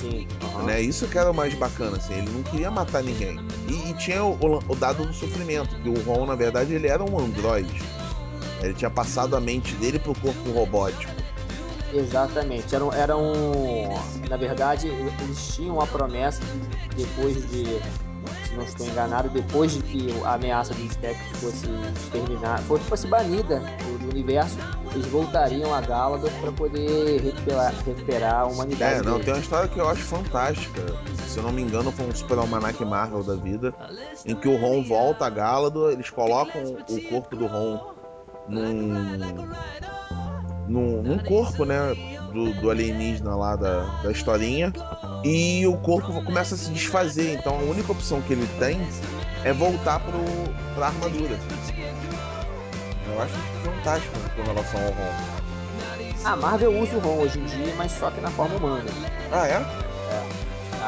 Sim. aham. Né? Isso que era o mais bacana, assim, ele não queria matar ninguém. E, e tinha o, o- o dado do sofrimento, que o Ron, na verdade, ele era um androide. Ele tinha passado a mente dele pro corpo robótico. Exatamente. Era, um- era um. Na verdade, eles tinham a promessa de depois de. Se não estou enganado, depois de que a ameaça dos espectros fosse exterminar, fosse, fosse banida do, universo, eles voltariam a Galados para poder recuperar, recuperar a humanidade. É, não, deles. tem uma história que eu acho fantástica. Se eu não me engano, foi um super almanac Marvel da vida, em que o Ron volta a Gálado, eles colocam o corpo do Ron num. num, num corpo, né? Do, do alienígena lá da, da historinha. E o corpo começa a se desfazer. Então a única opção que ele tem é voltar pro, pra armadura. Eu acho fantástico com relação ao Ron. A Marvel usa o Ron hoje em dia, mas só que na forma humana. Ah, é?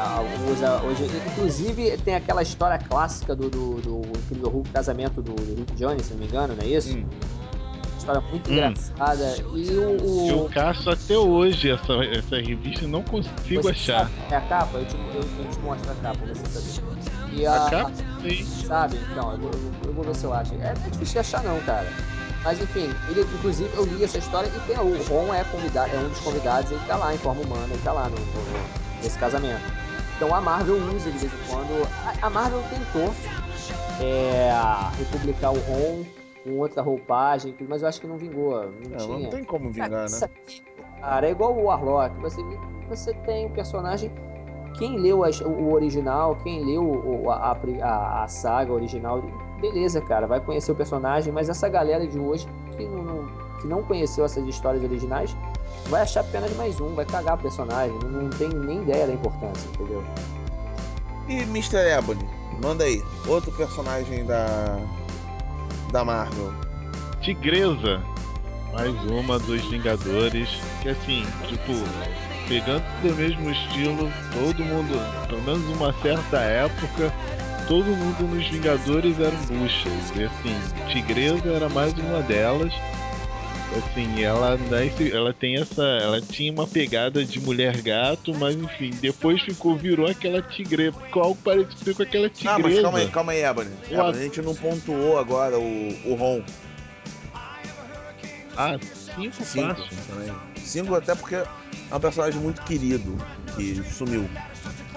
Ah, usa hoje, inclusive tem aquela história clássica do, do, do Incrível Hulk, casamento do, do Rick Jones, se não me engano, não é isso? Hum. História muito Hum. engraçada. E o. o- Eu caço até hoje essa, essa revista e não consigo você achar. é a capa? Eu te, eu, eu te mostro a capa pra você saber. E A a, capa? Sim. Sabe? Então, eu, vou- eu, eu vou ver se eu acho. É muito difícil de achar, não, cara. Mas enfim, ele, inclusive, eu li essa história e tem o Ron é, convidado, é um dos convidados, ele tá lá em forma humana, ele tá lá no, no- nesse casamento. Então a Marvel usa de vez em quando. A, a Marvel tentou é, republicar o Ron com outra roupagem, mas eu acho que não vingou. Não Não, tinha. não tem como vingar, né? aqui, Cara, é igual o Warlock. Você, você tem um personagem. Quem leu as- o original, quem leu o- a, a- a saga original, beleza, cara, vai conhecer o personagem, mas essa galera de hoje que não, não- que não conheceu essas histórias originais vai achar apenas mais um, vai cagar o personagem, não, não tem nem ideia da importância, entendeu? E Mr. Ebony, manda aí. Outro personagem da. Da Marvel. Tigresa. Mais uma dos Vingadores. Que assim, tipo, pegando do mesmo estilo, todo mundo, pelo menos uma certa época, todo mundo nos Vingadores eram buchas. E assim, Tigresa era mais uma delas. Assim, ela, nasce- ela tem essa. Ela tinha uma pegada de mulher gato, mas enfim, depois ficou, virou aquela tigresa. Algo parecido com aquela tigresa. Ah, mas calma aí, calma aí, Ebony. Eu a gente não pontuou agora o, o Ron. Ah, cinco, Cinco também. Cinco até porque é um personagem muito querido que sumiu.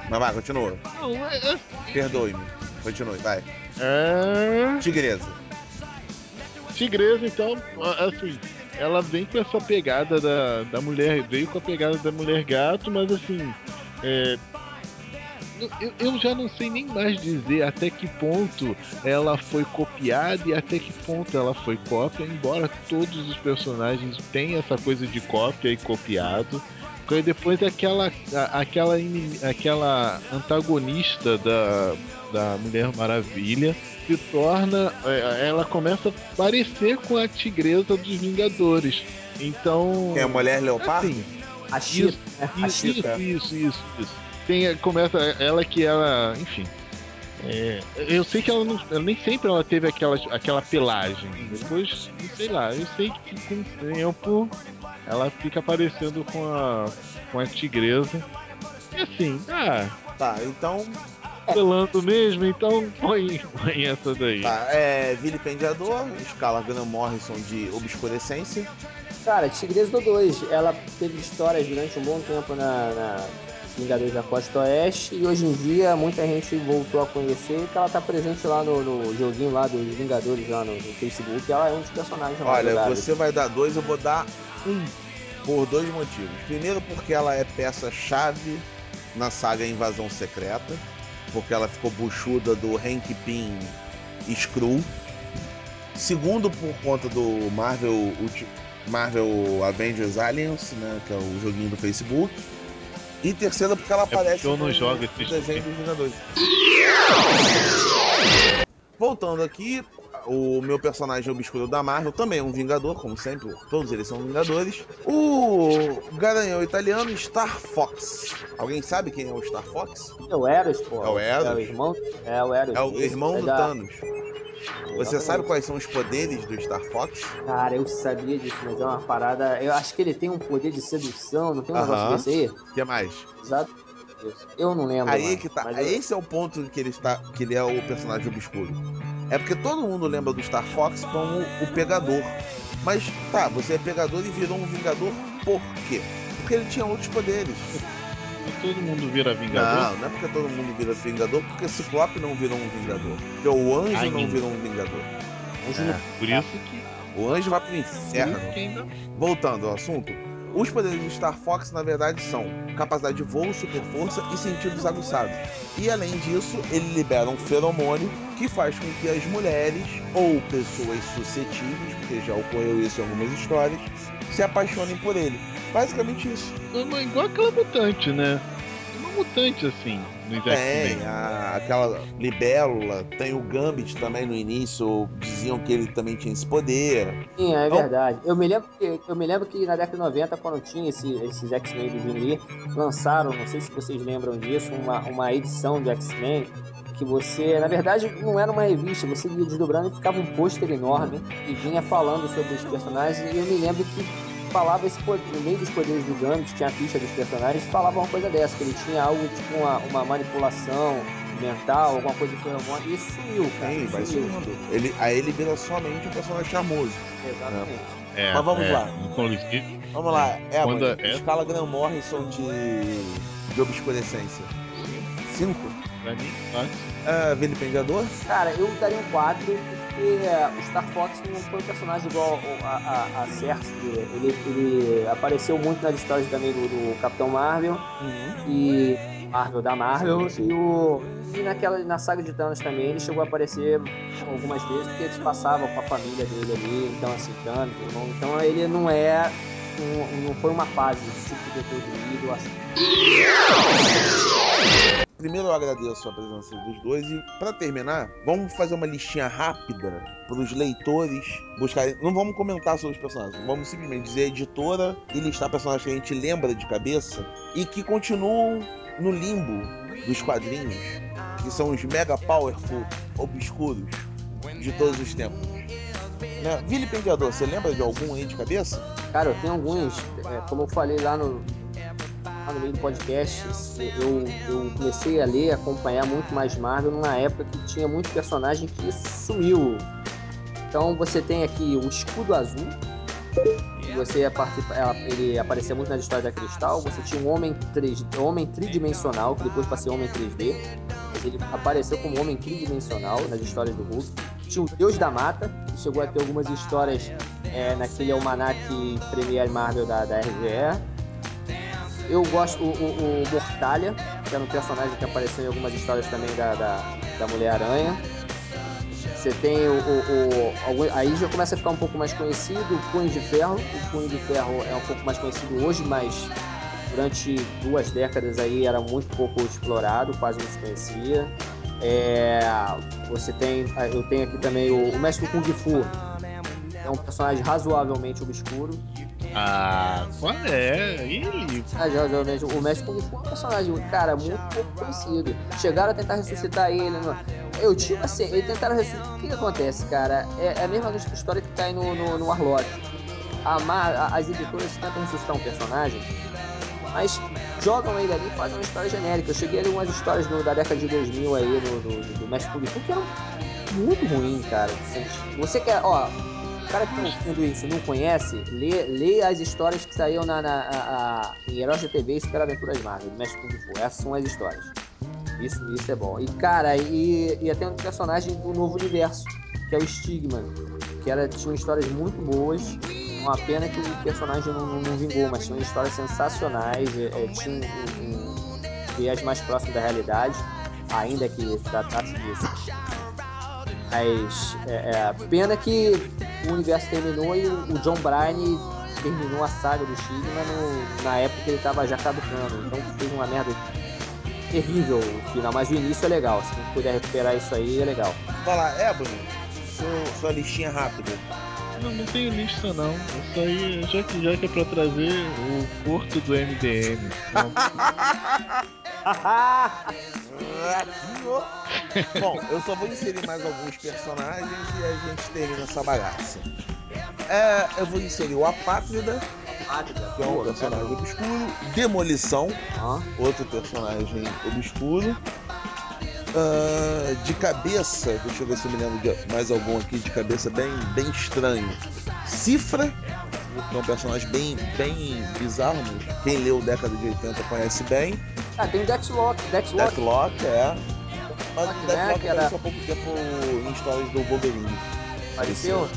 Mas vai, continua. É, é- Perdoe-me. Continue, vai. é... Tigresa. Tigresa, então, assim, ela vem com essa pegada da, da mulher, veio com a pegada da mulher gato, mas assim, é, eu, eu já não sei nem mais dizer até que ponto ela foi copiada e até que ponto ela foi cópia, embora todos os personagens tenham essa coisa de cópia e copiado. Aí depois aquela, a- aquela, inimi- aquela antagonista da, da Mulher Maravilha se torna. é, Ela começa a parecer com a tigresa dos Vingadores. Então. Quem é a mulher leopardo? assim, A Chita, isso, né? A isso, Chita. isso, isso, isso. Tem, começa ela que ela, enfim. é, eu sei que ela, não, ela nem sempre ela teve aquela, aquela pelagem. Depois, sei lá, eu sei que com o tempo ela fica parecendo com a, com a tigresa. E assim, ah, Tá, então. Pelando mesmo, então põe, põe essa daí. Tá, é vilipendiador, escala Graham Morrison de obscurecência. Cara, Tigresa do 2, ela teve histórias durante um bom tempo na, na Vingadores da Costa Oeste e hoje em dia muita gente voltou a conhecer que ela tá presente lá no, no joguinho lá dos Vingadores lá no, no Facebook. Ela é um dos personagens lá Olha, você vai dar dois, eu vou dar um. Por dois motivos. Primeiro, porque ela é peça-chave na saga Invasão Secreta. Porque ela ficou buchuda do Hank Pym Skrull. Segundo, por conta do Marvel, Marvel Avengers Alliance, né? Que é o joguinho do Facebook. E terceiro, porque ela porque aparece eu não no, jogo no desenho dos Vingadores. Voltando aqui, o meu personagem obscuro da Marvel também é um Vingador, como sempre, todos eles são Vingadores. O garanhão italiano Star Fox. Alguém sabe quem é o Star Fox? É o Eros, pô. É o Eros? É o irmão, é o Eros. É o irmão é do da- Thanos. Você sabe quais são os poderes do Star Fox? Cara, eu sabia disso, mas é uma parada. Eu acho que ele tem um poder de sedução, não tem um negócio Aham. desse aí? O que mais? Exato. Eu não lembro. Aí mano, que tá. eu- Esse é o ponto que ele está. que ele é o personagem obscuro. É porque todo mundo lembra do Star Fox como o pegador. Mas tá, você é pegador e virou um vingador por quê? Porque ele tinha outros poderes. E todo mundo vira vingador. Não, não é porque todo mundo vira vingador, porque Ciclope não virou um vingador. Porque o anjo não Ainda. virou um vingador. Anjo É, não- por isso que, O anjo vai pro inferno. Voltando ao assunto, os poderes do Star Fox na verdade são capacidade de voo, super força e sentidos aguçados. E além disso, ele libera um feromônio que faz com que as mulheres ou pessoas suscetíveis, porque já ocorreu isso em algumas histórias, se apaixonem por ele. Basicamente isso. é igual aquela mutante, né? Mutante assim, nos Tem a, aquela libélula, tem o Gambit também no início, diziam que ele também tinha esse poder. Sim, é Então- verdade. Eu me lembro que, eu me lembro que na década de 90, quando tinha esse, esses X-Men do Jim Lee, lançaram, não sei se vocês lembram disso, uma, uma edição de X-Men que você, na verdade, não era uma revista, você ia desdobrando e ficava um pôster enorme e vinha falando sobre os personagens. E eu me lembro que falava esse poder, no meio dos poderes do Gambit, tinha a ficha dos personagens, falava uma coisa dessa, que ele tinha algo tipo uma, uma manipulação mental, alguma coisa de feromônio, e isso sumiu, cara. Sim, vai sumiu. sumindo. Ele, aí ele vira somente um personagem charmoso. Exatamente. É, Mas vamos é, lá. Inclusive, Vamos lá, é, Quando mano. é- Escala Graham Morrison de, de obscurecência. Cinco? pra mim, fácil. Ah, vilipendiador? Cara, eu daria um 4 porque o Star Fox não foi um personagem igual a, a, a Cersei. Ele, ele apareceu muito nas histórias também do, do Capitão Marvel e Marvel da Marvel e o e naquela na saga de Thanos também ele chegou a aparecer algumas vezes porque eles passavam com a família dele ali, então assim Thanos, irmão, então ele não é um- não foi uma fase tipo Doutor Druido, assim. Primeiro eu agradeço a presença dos dois e pra terminar, vamos fazer uma listinha rápida para os leitores buscarem. Não vamos comentar sobre os personagens, vamos simplesmente dizer a editora e listar personagens que a gente lembra de cabeça e que continuam no limbo dos quadrinhos, que são os mega powerful obscuros de todos os tempos. Né? Vilipendiador, você lembra de algum aí de cabeça? Cara, eu tenho alguns, é, como eu falei lá no, no meio do podcast, eu, eu comecei a ler, acompanhar muito mais Marvel numa época que tinha muito personagem que sumiu. Então você tem aqui o Escudo Azul, que você ela- ele aparecia muito nas histórias da Cristal. Você tinha um Homem, 3, homem Tridimensional, que depois passou Homem 3D. Mas ele apareceu como Homem Tridimensional nas histórias do Hulk. Tinha o Deus da Mata, que chegou a ter algumas histórias é, naquele almanac Premier Marvel da, da RGE. Eu gosto o, o, o Mortalha, que era um personagem que apareceu em algumas histórias também da, da, da Mulher-Aranha. Você tem o, o, o- Aí já começa a ficar um pouco mais conhecido o Punho de Ferro. O Punho de Ferro é um pouco mais conhecido hoje, mas durante duas décadas aí era muito pouco explorado, quase não se conhecia. É, você tem. Eu tenho aqui também o, o Mestre Kung Fu. É um personagem razoavelmente obscuro. Ah, qual é? Ele? Ah, já, já. O Mestre Fu é um personagem, cara, muito pouco conhecido. Chegaram a tentar ressuscitar ele. No... Eu, tipo assim, eles tentaram ressuscitar. O que, que acontece, cara? É, é a mesma história que cai no, no, no Warlock. A a- as editoras tentam ressuscitar um personagem, mas jogam ele ali e fazem uma história genérica. Eu cheguei a ler umas histórias da década de 2000 aí, do, do, Fu, que eram muito ruim, cara. Você quer, ó, o cara que tá ouvindo isso não conhece, lê, lê as histórias que saíram na, na- em Heróis da TV e Super Aventuras Marvel, Mestre Kung Fu. Essas são as histórias. Isso, isso é bom. E, cara, e, e até um personagem do novo universo, que é o Stigma, que era, tinha histórias muito boas. Uma pena que o personagem não, não- não vingou, mas tinha histórias sensacionais, é, é, tinha um, um, um viés mais próximo da realidade, ainda que tratasse disso. Mas é, é, pena que o universo terminou e o, John Bryan terminou a saga do Stigma no- na época que ele tava já caducando. Então fez uma merda terrível o final, mas o início é legal. Se puder recuperar isso aí, é legal. Vai lá, Ebony, seu- sua listinha rápida. Não, não tenho lista não. Isso aí, já que, já que é pra trazer o curto do MDM. Bom, eu só vou inserir mais alguns personagens e a gente termina essa bagaça. É, eu vou inserir o Apátrida, que é um personagem obscuro. Demolição, outro personagem obscuro. Ah, de cabeça, deixa eu ver se eu me lembro de mais algum aqui de cabeça bem, bem estranho. Cifra, que é um personagem bem, bem bizarro, quem leu década de 80 conhece bem. Ah, tem o Deathlock. Deathlock. Deathlock, é. Mas o né, Deathlock que era- apareceu há pouco tempo em histórias do Wolverine. Apareceu?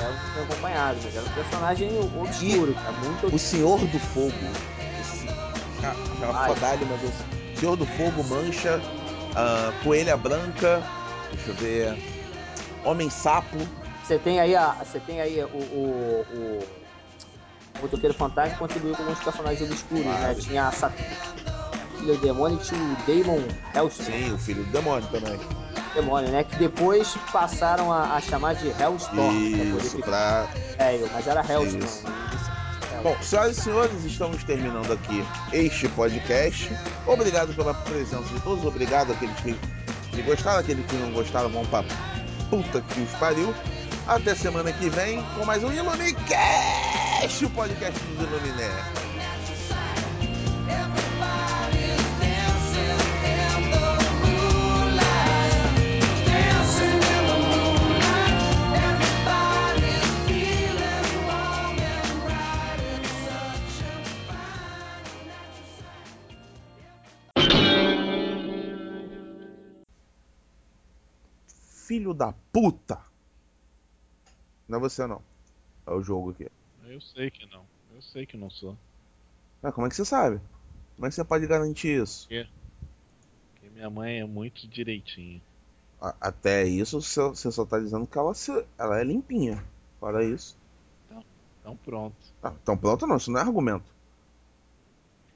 É, eu acompanhado, mas era um personagem obscuro, cara. Muito O Senhor do Fogo. Esse, já Ai. fodalho, mas o Senhor do Fogo, Mancha, ah, Coelha Branca, deixa eu ver. Homem Sapo. Você tem aí, a, você tem aí o, o, o, o Motoqueiro Fantasma contribuiu com alguns personagens obscuros, né? Claro. Tinha a Sat... Filha do Demônio e tinha o Damon Hellstrom, Sim, o filho do demônio também. Demônio, né? Que depois passaram a, a chamar de Hellstorm. pra poder Isso, pra. velho, mas era Hellstorm. Bom, senhoras e senhores, estamos terminando aqui este podcast. Obrigado pela presença de todos, obrigado àqueles que, que gostaram, aqueles que não gostaram vão pra puta que os pariu. Até semana que vem com mais um Ilumicast, o podcast dos Iluminé. Filho da puta! Não é você não. É o jogo aqui. Eu sei que não. Eu sei que não sou. Ah, como é que você sabe? Como é que você pode garantir isso? Porque minha mãe é muito direitinha. A- Até isso, você só tá dizendo que ela, se- ela é limpinha. Fora isso. Então pronto. Ah, então pronto, não, isso não é argumento.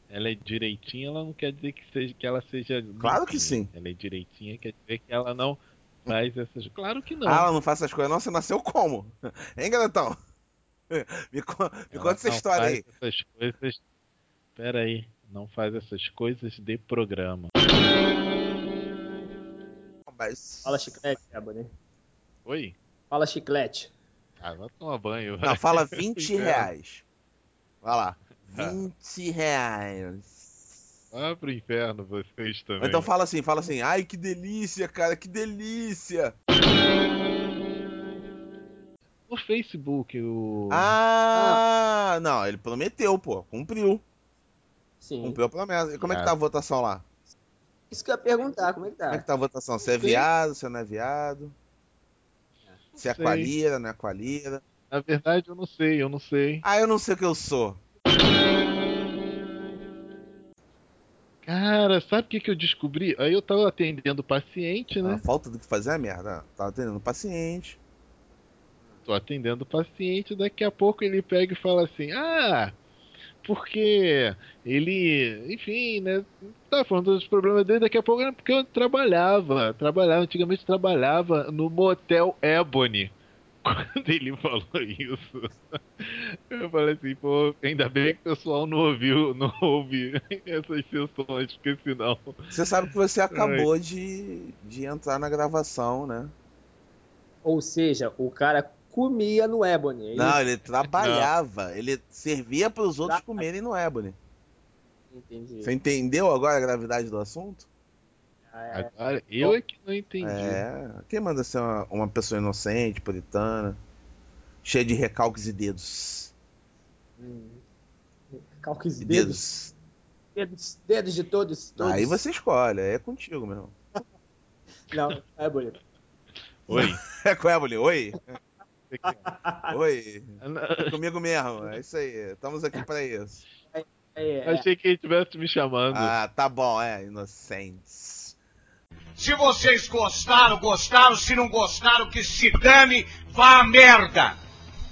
Ela é direitinha, ela não quer dizer que, seja, que ela seja. Claro que limpinha. sim. Ela é direitinha, quer dizer que ela não faz essas. Claro que não. Ah, ela não faz essas coisas, não. Você nasceu como? Hein, garotão? Me, co- me conta essa não história faz aí. Essas coisas. Pera aí. Não faz essas coisas de programa. Mas... Fala chiclete, Ebony. Oi? Fala chiclete. Ah, vai tomar banho. Não, fala vai. 20 Inferno. reais. Vai lá. Ah. 20 reais. Vá pro inferno vocês também. Então fala assim, fala assim. Ai, que delícia, cara, que delícia. No Facebook, o. Ah, não, ele prometeu, pô. Cumpriu. Sim. Cumpriu a promessa. E como é que Viado. tá a votação lá? Isso que eu ia perguntar, como é que Como é tá? que tá a votação? Você é viado, você não é viado? Você é sei. qualira, não é qualira? Na verdade, eu não sei, eu não sei. Ah, eu não sei o que eu sou. Cara, sabe o que, que eu descobri? Aí eu tava atendendo paciente, A né? falta do que fazer é merda. Tava atendendo paciente. Tô atendendo paciente, daqui a pouco ele pega e fala assim: Ah, porque ele, enfim, né? Tá falando dos problemas dele, daqui a pouco era porque eu trabalhava. Trabalhava, antigamente trabalhava no motel Ebony. Quando ele falou isso, eu falei assim, pô, ainda bem que o pessoal não ouviu, não ouve essas sessões, porque senão. Você sabe que você acabou de, de entrar na gravação, né? Ou seja, o cara comia no Ebony. é Não, ele trabalhava. Ele servia para os outros comerem no Ebony. Entendi. Você entendeu agora a gravidade do assunto? É. Agora, eu é que não entendi. É. Quem manda ser uma, uma pessoa inocente, puritana, cheia de recalques e dedos? Hum. Calques E dedos. dedos. dedos. Dedos de todos. todos. Aí você escolhe, aí é contigo, meu irmão. Não, é bonito. Oi. É com Ebony, oi? Oi. Eu Comigo mesmo, é isso aí. Estamos aqui para isso. É, é. achei que ele estivesse me chamando. Ah, tá bom, é, inocentes. Se vocês gostaram, gostaram. Se não gostaram, que se dane, vá à merda.